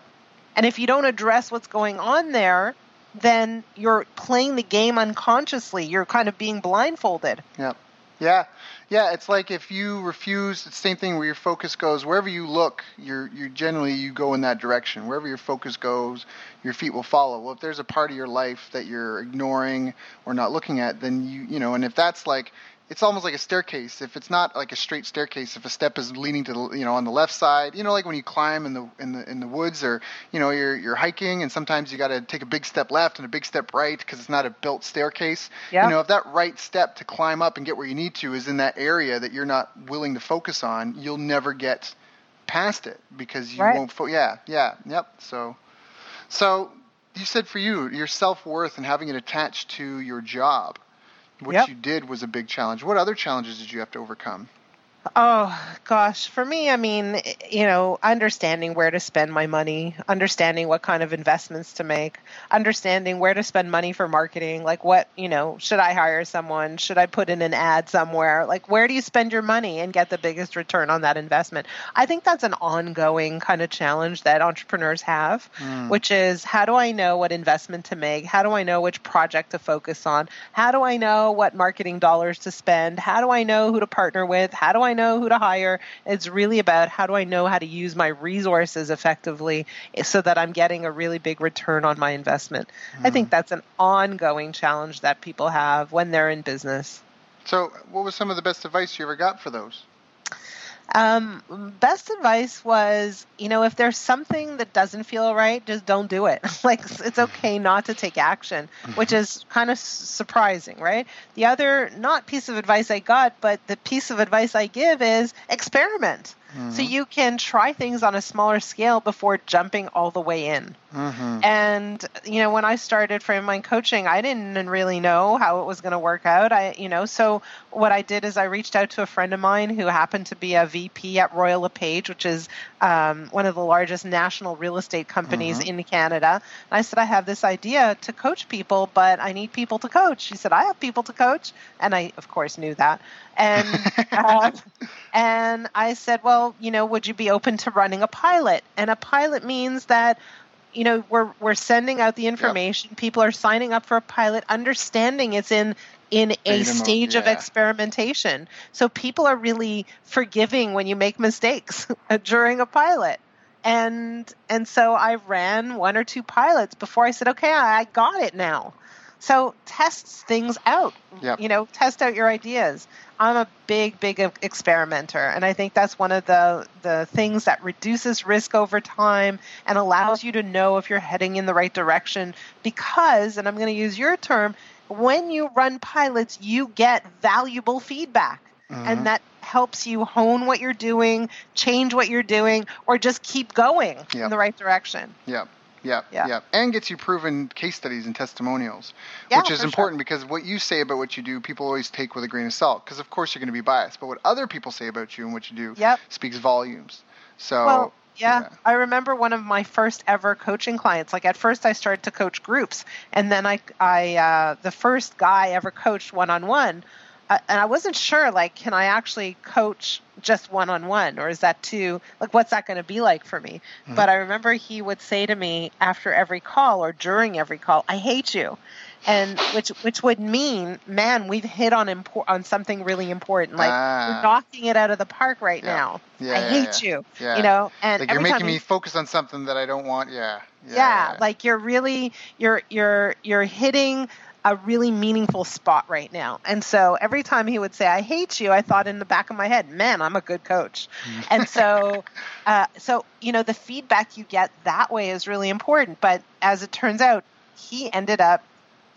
And if you don't address what's going on there, then you're playing the game unconsciously. You're kind of being blindfolded. Yeah. Yeah. Yeah, it's like if you refuse, it's the same thing where your focus goes wherever you look, you're you generally you go in that direction. Wherever your focus goes, your feet will follow. Well, if there's a part of your life that you're ignoring or not looking at, then you you know, and if that's like it's almost like a staircase. If it's not like a straight staircase, if a step is leaning to the, you know on the left side, you know like when you climb in the in the in the woods or you know you're you're hiking and sometimes you got to take a big step left and a big step right because it's not a built staircase. Yeah. You know if that right step to climb up and get where you need to is in that area that you're not willing to focus on, you'll never get past it because you right. won't. Fo- yeah, yeah, yep. So, so you said for you, your self worth and having it attached to your job what yep. you did was a big challenge. What other challenges did you have to overcome? Oh gosh, for me, I mean, you know, understanding where to spend my money, understanding what kind of investments to make, understanding where to spend money for marketing, like what, you know, should I hire someone? Should I put in an ad somewhere? Like where do you spend your money and get the biggest return on that investment? I think that's an ongoing kind of challenge that entrepreneurs have, mm. which is how do I know what investment to make? How do I know which project to focus on? How do I know what marketing dollars to spend? How do I know who to partner with? How do I know who to hire. It's really about how do I know how to use my resources effectively so that I'm getting a really big return on my investment. Mm. I think hmm. that's an ongoing challenge that people have when they're in business. So, what was some of the best advice you ever got for those? Um, best advice was, you know, if there's something that doesn't feel right, just don't do it. like it's okay not to take action, which is kind of surprising, right? The other not piece of advice I got, but the piece of advice I give is experiment. Mm-hmm. So you can try things on a smaller scale before jumping all the way in. Mm-hmm. And you know, when I started frame mind coaching, I didn't really know how it was going to work out. I, you know, so what I did is I reached out to a friend of mine who happened to be a VP at Royal LePage, which is um, one of the largest national real estate companies mm-hmm. in Canada. And I said, I have this idea to coach people, but I need people to coach. She said, I have people to coach, and I, of course, knew that. And uh, and I said, well, you know, would you be open to running a pilot? And a pilot means that you know we're we're sending out the information. Yep. People are signing up for a pilot, understanding it's in in a stage yeah. of experimentation. So people are really forgiving when you make mistakes during a pilot. And and so I ran one or two pilots before I said, okay, I got it now. So test things out. Yep. You know, test out your ideas. I'm a big, big experimenter, and I think that's one of the the things that reduces risk over time and allows you to know if you're heading in the right direction. Because, and I'm going to use your term, when you run pilots, you get valuable feedback. Mm-hmm. And that helps you hone what you're doing, change what you're doing, or just keep going yep. in the right direction. Yeah. Yeah, yeah, yeah, and gets you proven case studies and testimonials, yeah, which is important sure. because what you say about what you do, people always take with a grain of salt. Because of course you're going to be biased, but what other people say about you and what you do yep. speaks volumes. So well, yeah. yeah. I remember one of my first ever coaching clients. Like at first, I started to coach groups, and then I, I, uh, the first guy I ever coached one on one, and I wasn't sure. Like, can I actually coach just one on one, or is that too like what's that going to be like for me? Mm-hmm. But I remember he would say to me after every call or during every call, "I hate you." and which which would mean, man, we've hit on impor- on something really important. Like we're ah. knocking it out of the park right yeah. now. Yeah, I hate yeah. you. Yeah. You know, and like you're making me focus on something that I don't want. Yeah. Yeah, like you're really you're you're you're hitting a really meaningful spot right now. And so every time he would say, I hate you, I thought in the back of my head, man, I'm a good coach. Mm. and so, uh, so, you know, the feedback you get that way is really important. But as it turns out, he ended up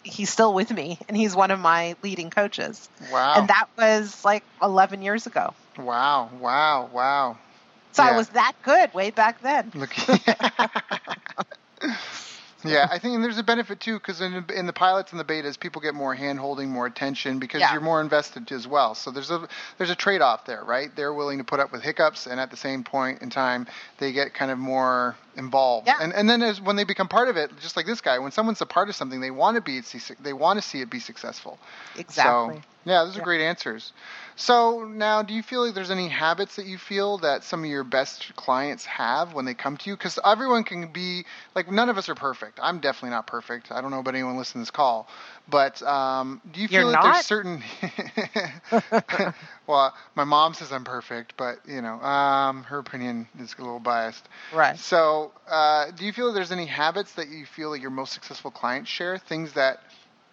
he's still with me and he's one of my leading coaches. Wow. And that was like 11 years ago. Wow, wow, wow. So yeah. I was that good way back then. Look. Yeah, I think and there's a benefit too because in, in the pilots and the betas, people get more hand holding, more attention because yeah. you're more invested as well. So there's a there's a trade off there, right? They're willing to put up with hiccups, and at the same point in time, they get kind of more involved. Yeah. And and then as, when they become part of it, just like this guy, when someone's a part of something, they want to be they want to see it be successful. Exactly. So, yeah, those are yeah. great answers. So now, do you feel like there's any habits that you feel that some of your best clients have when they come to you? Because everyone can be like, none of us are perfect. I'm definitely not perfect. I don't know about anyone listening to this call, but um, do you feel You're like not? there's certain? well, my mom says I'm perfect, but you know, um, her opinion is a little biased. Right. So, uh, do you feel like there's any habits that you feel like your most successful clients share? Things that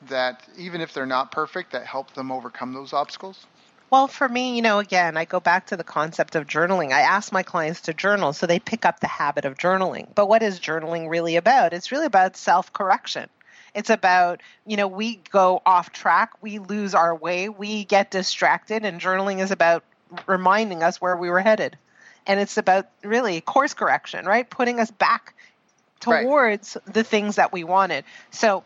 that even if they're not perfect, that help them overcome those obstacles? Well, for me, you know, again, I go back to the concept of journaling. I ask my clients to journal so they pick up the habit of journaling. But what is journaling really about? It's really about self correction. It's about, you know, we go off track, we lose our way, we get distracted, and journaling is about reminding us where we were headed. And it's about really course correction, right? Putting us back towards right. the things that we wanted. So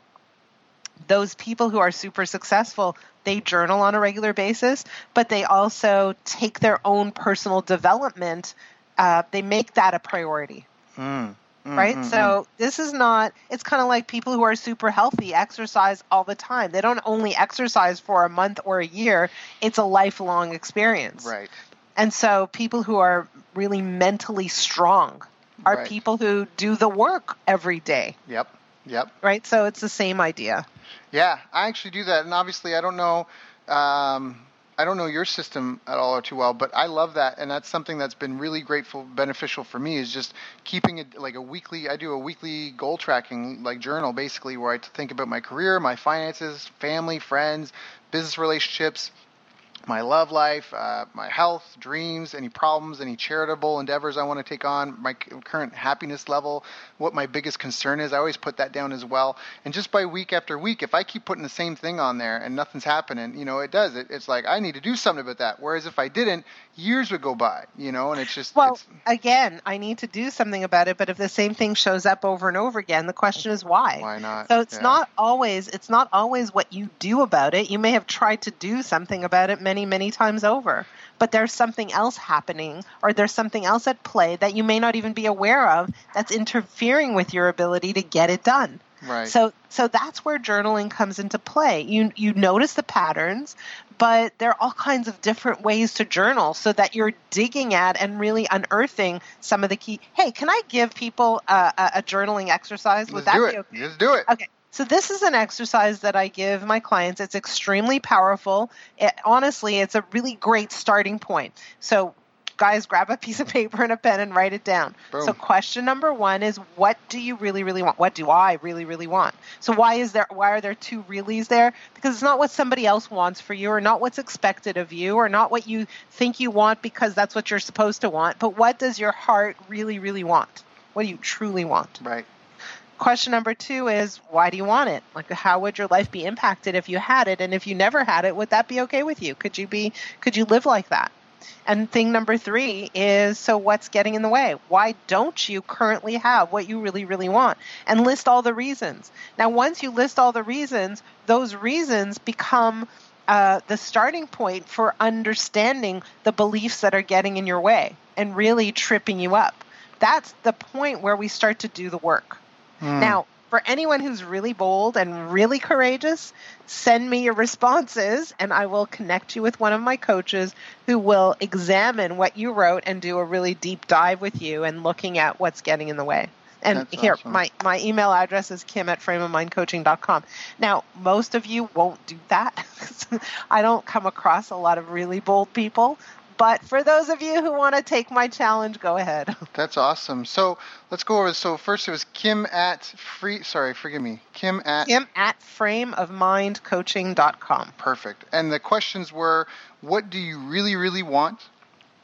those people who are super successful they journal on a regular basis but they also take their own personal development uh, they make that a priority. Mm. Mm, right? mm, so mm. this is not it's kind of like people who are super healthy exercise all the time. They don't only exercise for a month or a year it's a lifelong experience. Right. And so people who are really mentally strong are right. people who do the work every day. Yep yep right so it's the same idea yeah, I actually do that, and obviously, I don't know. Um, I don't know your system at all or too well, but I love that, and that's something that's been really grateful, beneficial for me. Is just keeping it like a weekly. I do a weekly goal tracking like journal, basically, where I think about my career, my finances, family, friends, business relationships, my love life, uh, my health, dreams, any problems, any charitable endeavors I want to take on, my current happiness level, what my biggest concern is. I always put that down as well. And just by week after week, if I keep putting the same thing on there and nothing's happening, you know, it does. It, it's like I need to do something about that. Whereas if I didn't, years would go by, you know, and it's just. Well, it's, again, I need to do something about it. But if the same thing shows up over and over again, the question is why. Why not? So it's yeah. not always. It's not always what you do about it. You may have tried to do something about it many, many many times over. But there's something else happening, or there's something else at play that you may not even be aware of that's interfering with your ability to get it done. Right. So so that's where journaling comes into play. You you notice the patterns, but there are all kinds of different ways to journal so that you're digging at and really unearthing some of the key. Hey, can I give people a, a, a journaling exercise? Would Let's that do it. Okay? Let's do it. Okay. So this is an exercise that I give my clients. It's extremely powerful. It, honestly, it's a really great starting point. So guys grab a piece of paper and a pen and write it down. Boom. So question number 1 is what do you really really want? What do I really really want? So why is there why are there two reallys there? Because it's not what somebody else wants for you or not what's expected of you or not what you think you want because that's what you're supposed to want, but what does your heart really really want? What do you truly want? Right. Question number two is why do you want it? Like how would your life be impacted if you had it? And if you never had it, would that be okay with you? Could you be could you live like that? And thing number three is so what's getting in the way? Why don't you currently have what you really, really want? And list all the reasons. Now, once you list all the reasons, those reasons become uh, the starting point for understanding the beliefs that are getting in your way and really tripping you up. That's the point where we start to do the work. Mm. Now, for anyone who's really bold and really courageous, send me your responses and I will connect you with one of my coaches who will examine what you wrote and do a really deep dive with you and looking at what's getting in the way. And That's here, awesome. my, my email address is kim at frameofmindcoaching.com. Now, most of you won't do that. I don't come across a lot of really bold people. But for those of you who want to take my challenge, go ahead. That's awesome. So let's go over. So first it was Kim at free. Sorry, forgive me. Kim at Kim at frameofmindcoaching.com. Perfect. And the questions were, what do you really, really want?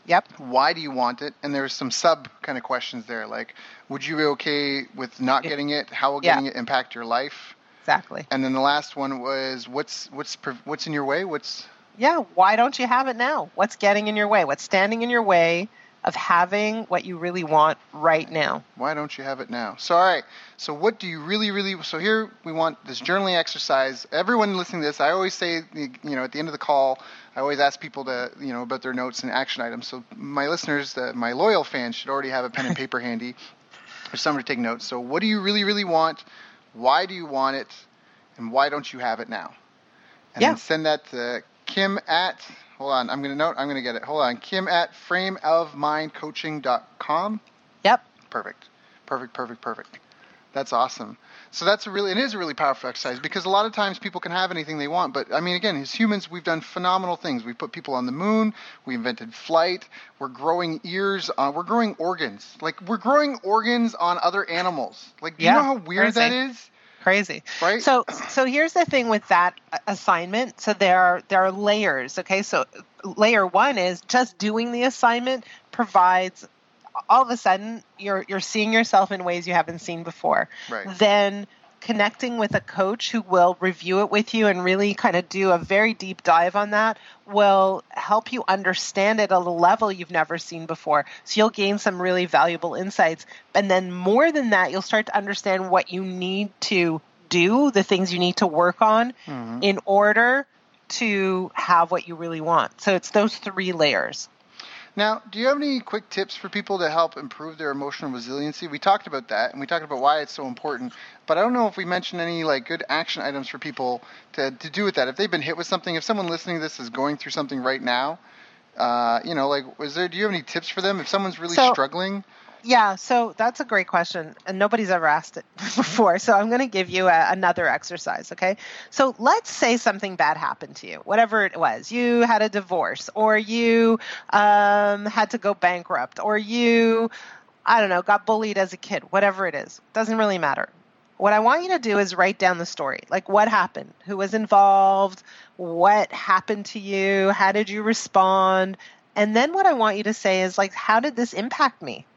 Yep. Why do you want it? And there's some sub kind of questions there, like, would you be okay with not getting it? How will getting yeah. it impact your life? Exactly. And then the last one was, what's what's what's in your way? What's yeah, why don't you have it now? What's getting in your way? What's standing in your way of having what you really want right now? Why don't you have it now? So, all right. So, what do you really, really? So, here we want this journaling exercise. Everyone listening to this, I always say, you know, at the end of the call, I always ask people to, you know, about their notes and action items. So, my listeners, uh, my loyal fans, should already have a pen and paper handy for someone to take notes. So, what do you really, really want? Why do you want it? And why don't you have it now? And yeah. send that to Kim at, hold on, I'm going to note, I'm going to get it. Hold on. Kim at frameofmindcoaching.com. Yep. Perfect. Perfect, perfect, perfect. That's awesome. So that's a really, it is a really powerful exercise because a lot of times people can have anything they want. But I mean, again, as humans, we've done phenomenal things. We've put people on the moon. We invented flight. We're growing ears. On, we're growing organs. Like we're growing organs on other animals. Like, do yeah, you know how weird that is? Crazy. Right. So so here's the thing with that assignment. So there are there are layers. Okay. So layer one is just doing the assignment provides all of a sudden you're you're seeing yourself in ways you haven't seen before. Right. Then connecting with a coach who will review it with you and really kind of do a very deep dive on that will help you understand it at a level you've never seen before. So you'll gain some really valuable insights. And then more than that, you'll start to understand what you need to do, the things you need to work on mm-hmm. in order to have what you really want. So it's those three layers. Now, do you have any quick tips for people to help improve their emotional resiliency? We talked about that, and we talked about why it's so important. But I don't know if we mentioned any like good action items for people to to do with that. If they've been hit with something, if someone listening to this is going through something right now, uh, you know, like, was there? Do you have any tips for them if someone's really so, struggling? Yeah, so that's a great question, and nobody's ever asked it before. So I'm going to give you a, another exercise, okay? So let's say something bad happened to you, whatever it was. You had a divorce, or you um, had to go bankrupt, or you, I don't know, got bullied as a kid, whatever it is. Doesn't really matter. What I want you to do is write down the story. Like what happened? Who was involved? What happened to you? How did you respond? And then what I want you to say is like, how did this impact me?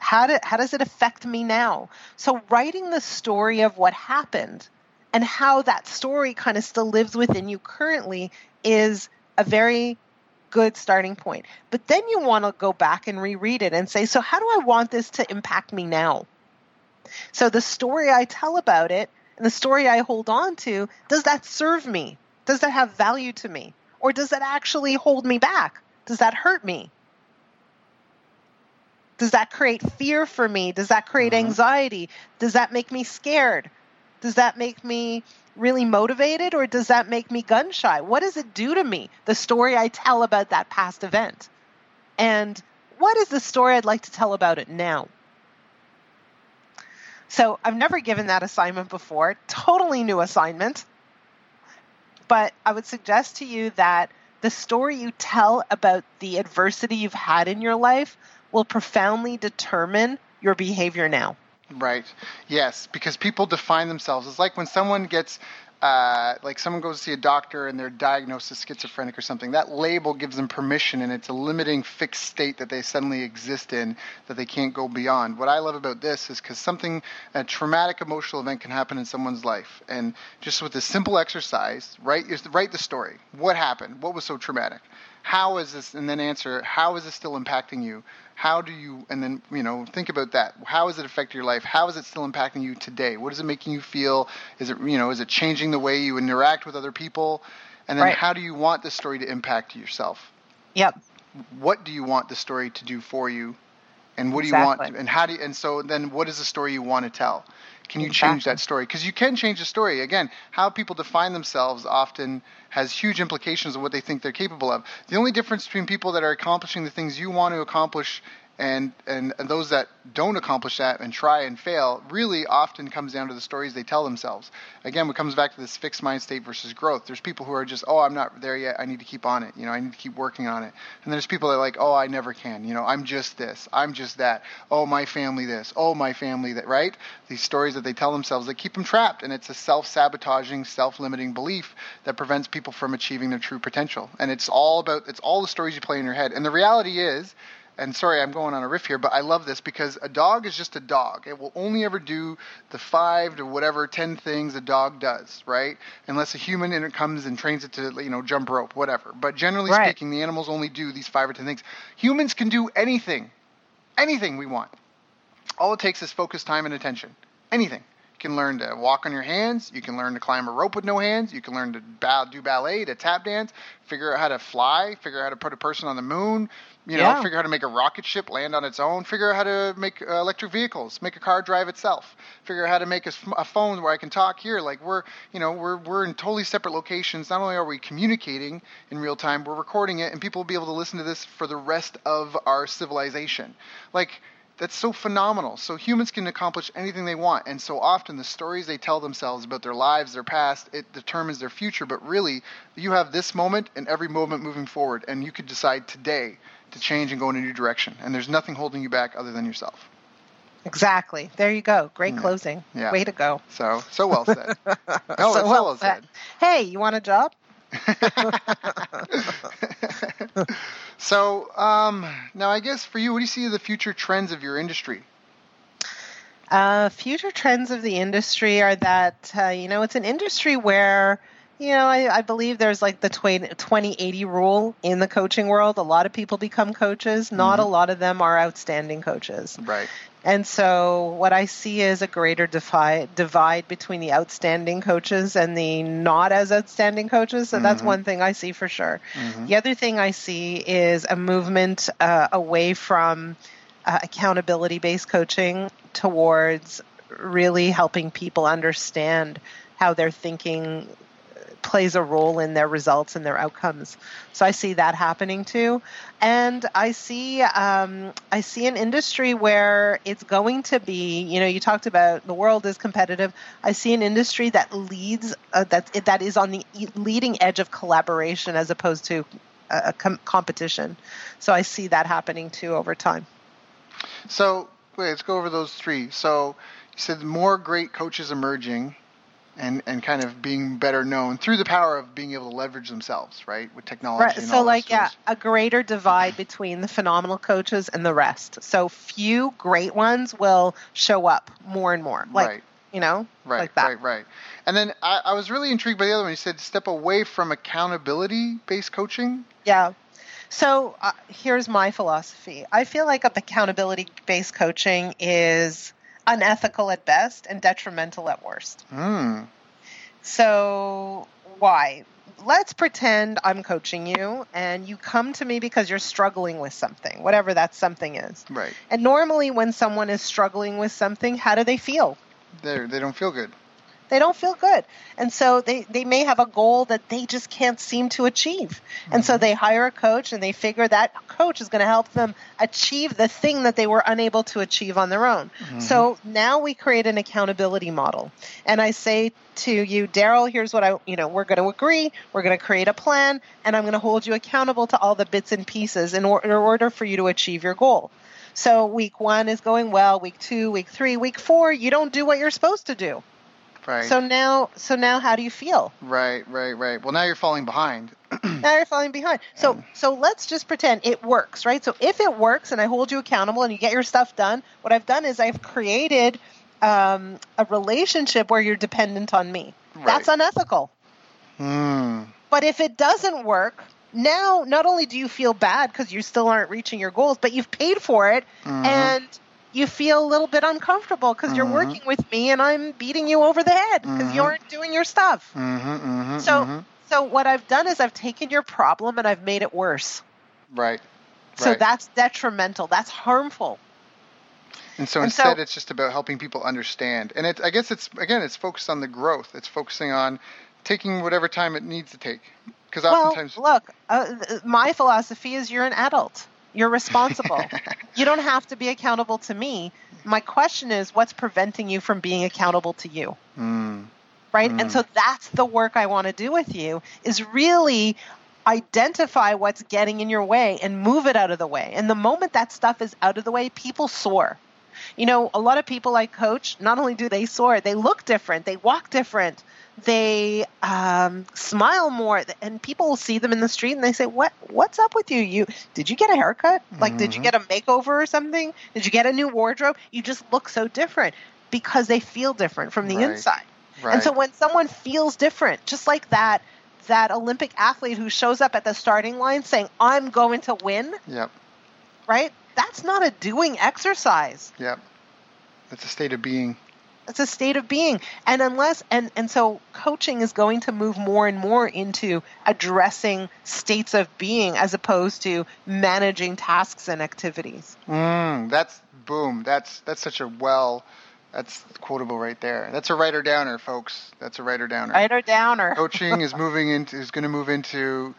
How, do, how does it affect me now? So, writing the story of what happened and how that story kind of still lives within you currently is a very good starting point. But then you want to go back and reread it and say, so how do I want this to impact me now? So, the story I tell about it and the story I hold on to, does that serve me? Does that have value to me? Or does that actually hold me back? Does that hurt me? Does that create fear for me? Does that create Mhm. anxiety? Does that make me scared? Does that make me really motivated or does that make me gun shy? What does it do to me, the story I tell about that past event? And what is the story I'd like to tell about it now? So I've never given that assignment before, totally new assignment. But I would suggest to you that the story you tell about the adversity you've had in your life will profoundly determine your behavior now. Right. Yes, because people define themselves. It's like when someone gets, uh, like someone goes to see a doctor and they're diagnosed as schizophrenic or something. That label gives them permission, and it's a limiting fixed state that they suddenly exist in that they can't go beyond. What I love about this is because something, a traumatic emotional event can happen in someone's life, and just with a simple exercise, write write the story. What happened? What was so traumatic? How is this? And then answer. How is this still impacting you? how do you and then you know think about that how is it affecting your life how is it still impacting you today what is it making you feel is it you know is it changing the way you interact with other people and then Right. how do you want the story to impact yourself Yep. what do you want the story to do for you and what do you want and how do you, and so then what is the story you want to tell can you change that story? Because you can change the story. Again how people define themselves often has huge implications of what they think they're capable of. The only difference between people that are accomplishing the things you want to accomplish and, and and those that don't accomplish that and try and fail really often comes down to the stories they tell themselves. Again, it comes back to this fixed mind state versus growth. There's people who are just, oh, I'm not there yet. I need to keep on it. You know, I need to keep working on it. And there's people that are like, oh, I never can. You know, I'm just this. I'm just that. Oh, my family this. Oh, my family that. Right? These stories that they tell themselves that keep them trapped, and it's a self-sabotaging, self-limiting belief that prevents people from achieving their true potential. And it's all about it's all the stories you play in your head. And the reality is and sorry, I'm going on a riff here, but I love this because a dog is just a dog. It will only ever do the five to whatever ten things a dog does, right? Unless a human in it comes and trains it to, you know, jump rope, whatever. But generally Right. speaking, the animals only do these five or ten things. Humans can do anything, anything we want. All it takes is focus, time, and attention. Anything. You can learn to walk on your hands. You can learn to climb a rope with no hands. You can learn to ba- do ballet, to tap dance, figure out how to fly, figure out how to put a person on the moon, you know, Yeah. figure out how to make a rocket ship land on its own, figure out how to make uh, electric vehicles, make a car drive itself, figure out how to make a, a phone where I can talk here. Like we're, you know, we're, we're in totally separate locations. Not only are we communicating in real time, we're recording it and people will be able to listen to this for the rest of our civilization. Like, that's so phenomenal. So humans can accomplish anything they want, and so often the stories they tell themselves about their lives, their past, it determines their future. But really, you have this moment and every moment moving forward, and you could decide today to change and go in a new direction. And there's nothing holding you back other than yourself. Exactly. There you go. Great Yeah. closing. Yeah. Way to go. So, so well said. No, So that's well, said. Hey, you want a job? so, um, now I guess for you, what do you see the future trends of your industry? Uh, future trends of the industry are that, uh, you know, it's an industry where, you know, I, I believe there's like the 20 rule in the coaching world. A lot of people become coaches. Not a lot of them are outstanding coaches. Right. And so what I see is a greater defi- divide between the outstanding coaches and the not as outstanding coaches. So that's Mhm. one thing I see for sure. Mhm. The other thing I see is a movement uh, away from uh, accountability based coaching towards really helping people understand how their thinking plays a role in their results and their outcomes. So I see that happening too, and I see um, I see an industry where it's going to be. You know, you talked about the world is competitive. I see an industry that leads uh, that that is on the leading edge of collaboration as opposed to a, a com- competition. So I see that happening too over time. So, wait, let's go over those three. So, you said more great coaches emerging and, and kind of being better known through the power of being able to leverage themselves, right? With technology. Right. So, like, yeah, a greater divide between the phenomenal coaches and the rest. So, few great ones will show up more and more. Like, right. you know, Right, like that. right, right. And then I, I was really intrigued by the other one. You said step away from accountability based coaching. Yeah. So uh, here's my philosophy. I feel like accountability based coaching is unethical at best and detrimental at worst. Hmm. So why? let's pretend I'm coaching you and you come to me because you're struggling with something, whatever that something is. Right. And normally, when someone is struggling with something, how do they feel? They they don't feel good. They don't feel good. And so they, they may have a goal that they just can't seem to achieve. And so mm-hmm. they hire a coach and they figure that coach is going to help them achieve the thing that they were unable to achieve on their own. Mm-hmm. So now we create an accountability model. And I say to you, Daryl, here's what I, you know, we're going to agree, we're going to create a plan, and I'm going to hold you accountable to all the bits and pieces in, or- in order for you to achieve your goal. So week one is going well, week two, week three, week four, you don't do what you're supposed to do. Right. So now, so now, how do you feel? right, right, right. Well, now you're falling behind. Now you're falling behind. So, so let's just pretend it works, right? So if it works, and I hold you accountable, and you get your stuff done, what I've done is I've created um, a relationship where you're dependent on me. That's unethical. Hmm. But if it doesn't work, now not only do you feel bad because you still aren't reaching your goals, but you've paid for it, Mhm. and you feel a little bit uncomfortable because you're Mhm. working with me and I'm beating you over the head because you Mhm. aren't doing your stuff. Mm-hmm, mm-hmm, So, mhm. so what I've done is I've taken your problem and I've made it worse. right. So right. that's detrimental. That's harmful. And so And so- instead, it's just about helping people understand. And it, I guess it's again, it's focused on the growth. It's focusing on taking whatever time it needs to take. Because Well, oftentimes, look, uh, my philosophy is you're an adult. You're responsible. you don't have to be accountable to me. My question is, what's preventing you from being accountable to you? Mm, right Mm. and so that's the work i want to do with you is really identify what's getting in your way and move it out of the way and the moment that stuff is out of the way people soar you know a lot of people i coach not only do they soar they look different they walk different they um, smile more and people will see them in the street and they say what what's up with you you did you get a haircut like did you Mhm. get a makeover or something did you get a new wardrobe you just look so different because they feel different from the Right. inside right. and so when someone feels different, just like that that Olympic athlete who shows up at the starting line saying, "I'm going to win," yep, right? That's not a doing exercise. yep. It's a state of being. It's a state of being. And unless and and so coaching is going to move more and more into addressing states of being as opposed to managing tasks and activities. Mm, that's boom. That's that's such a well. That's quotable right there. That's a writer downer, folks. That's a writer downer. Writer downer. Coaching is moving into is going to move into.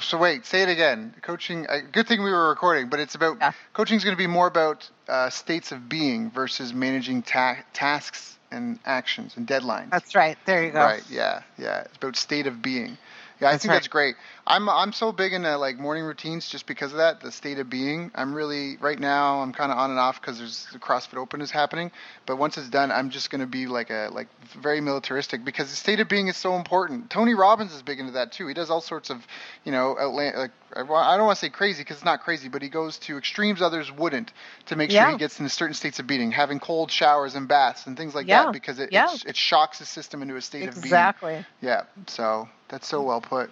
So wait, say it again. Coaching. Uh, good thing we were recording, but it's about Yeah. coaching is going to be more about uh, states of being versus managing ta- tasks and actions and deadlines. That's right. There you go. Right. Yeah. Yeah. It's about state of being. Yeah, I think right. that's great. I'm I'm so big into like morning routines just because of that. The state of being. I'm really right now. I'm kind of on and off because there's the CrossFit Open is happening. But once it's done, I'm just going to be like a like very militaristic because the state of being is so important. Tony Robbins is big into that too. He does all sorts of you know outland, like I don't want to say crazy because it's not crazy, but he goes to extremes others wouldn't to make sure he gets into certain states of being, having cold showers and baths and things like Yeah. that because it Yeah. it, it shocks the system into a state of being. Exactly. Yeah, so that's so well put.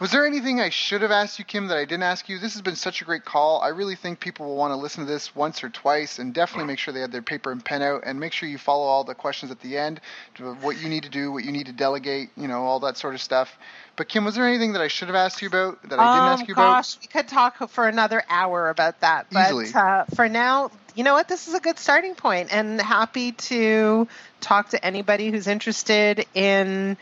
Was there anything I should have asked you, Kim, that I didn't ask you? This has been such a great call. I really think people will want to listen to this once or twice and definitely make sure they have their paper and pen out and make sure you follow all the questions at the end, what you need to do, what you need to delegate, you know, all that sort of stuff. But, Kim, was there anything that I should have asked you about that I didn't um, ask you about? gosh, we could talk for another hour about that. But Easily. Uh, for now, you know what? This is a good starting point, and happy to talk to anybody who's interested in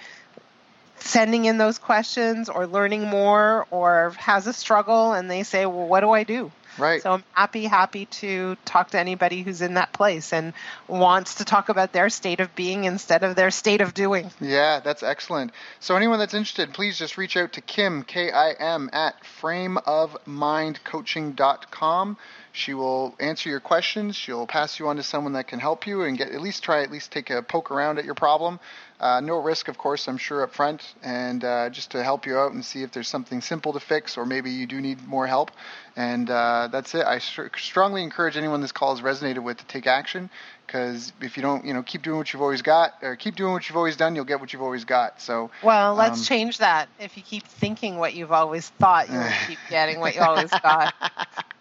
sending in those questions or learning more or has a struggle and they say, well, what do I do? Right. So I'm happy, happy to talk to anybody who's in that place and wants to talk about their state of being instead of their state of doing. Yeah, that's excellent. So anyone that's interested, please just reach out to Kim, K-I-M, at frameofmindcoaching.com. She will answer your questions. She'll pass you on to someone that can help you and get at least try at least take a poke around at your problem. Uh, no risk, of course, I'm sure up front, and uh, just to help you out and see if there's something simple to fix, or maybe you do need more help. And uh, that's it. I str- strongly encourage anyone this call has resonated with to take action, because if you don't, you know, keep doing what you've always got, or keep doing what you've always done, you'll get what you've always got. So Well, let's Um, change that. If you keep thinking what you've always thought, you'll keep getting what you always got.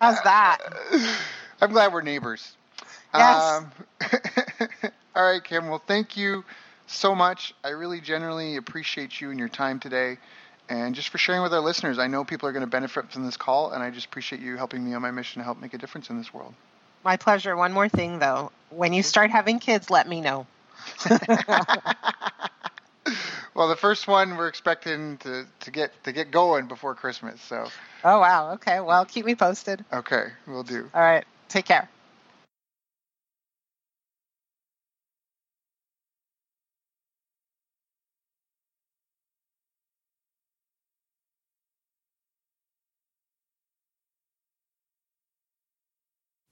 How's that? I'm glad we're neighbors. Yes. Um, all right, Kim. Well, thank you so much. I really genuinely appreciate you and your time today and just for sharing with our listeners. I know people are going to benefit from this call, and I just appreciate you helping me on my mission to help make a difference in this world. My pleasure. One more thing, though. When you start having kids, let me know. well, the first one we're expecting to, to get to get going before Christmas. So. Oh wow. Okay. Well, keep me posted. Okay, we'll do. All right. Take care.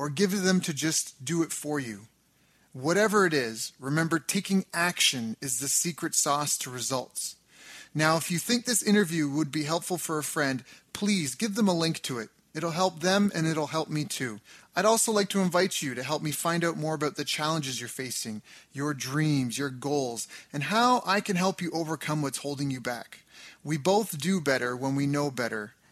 or give them to just do it for you. Whatever it is, remember taking action is the secret sauce to results. Now, if you think this interview would be helpful for a friend, please give them a link to it. It'll help them and it'll help me too. I'd also like to invite you to help me find out more about the challenges you're facing, your dreams, your goals, and how I can help you overcome what's holding you back. We both do better when we know better,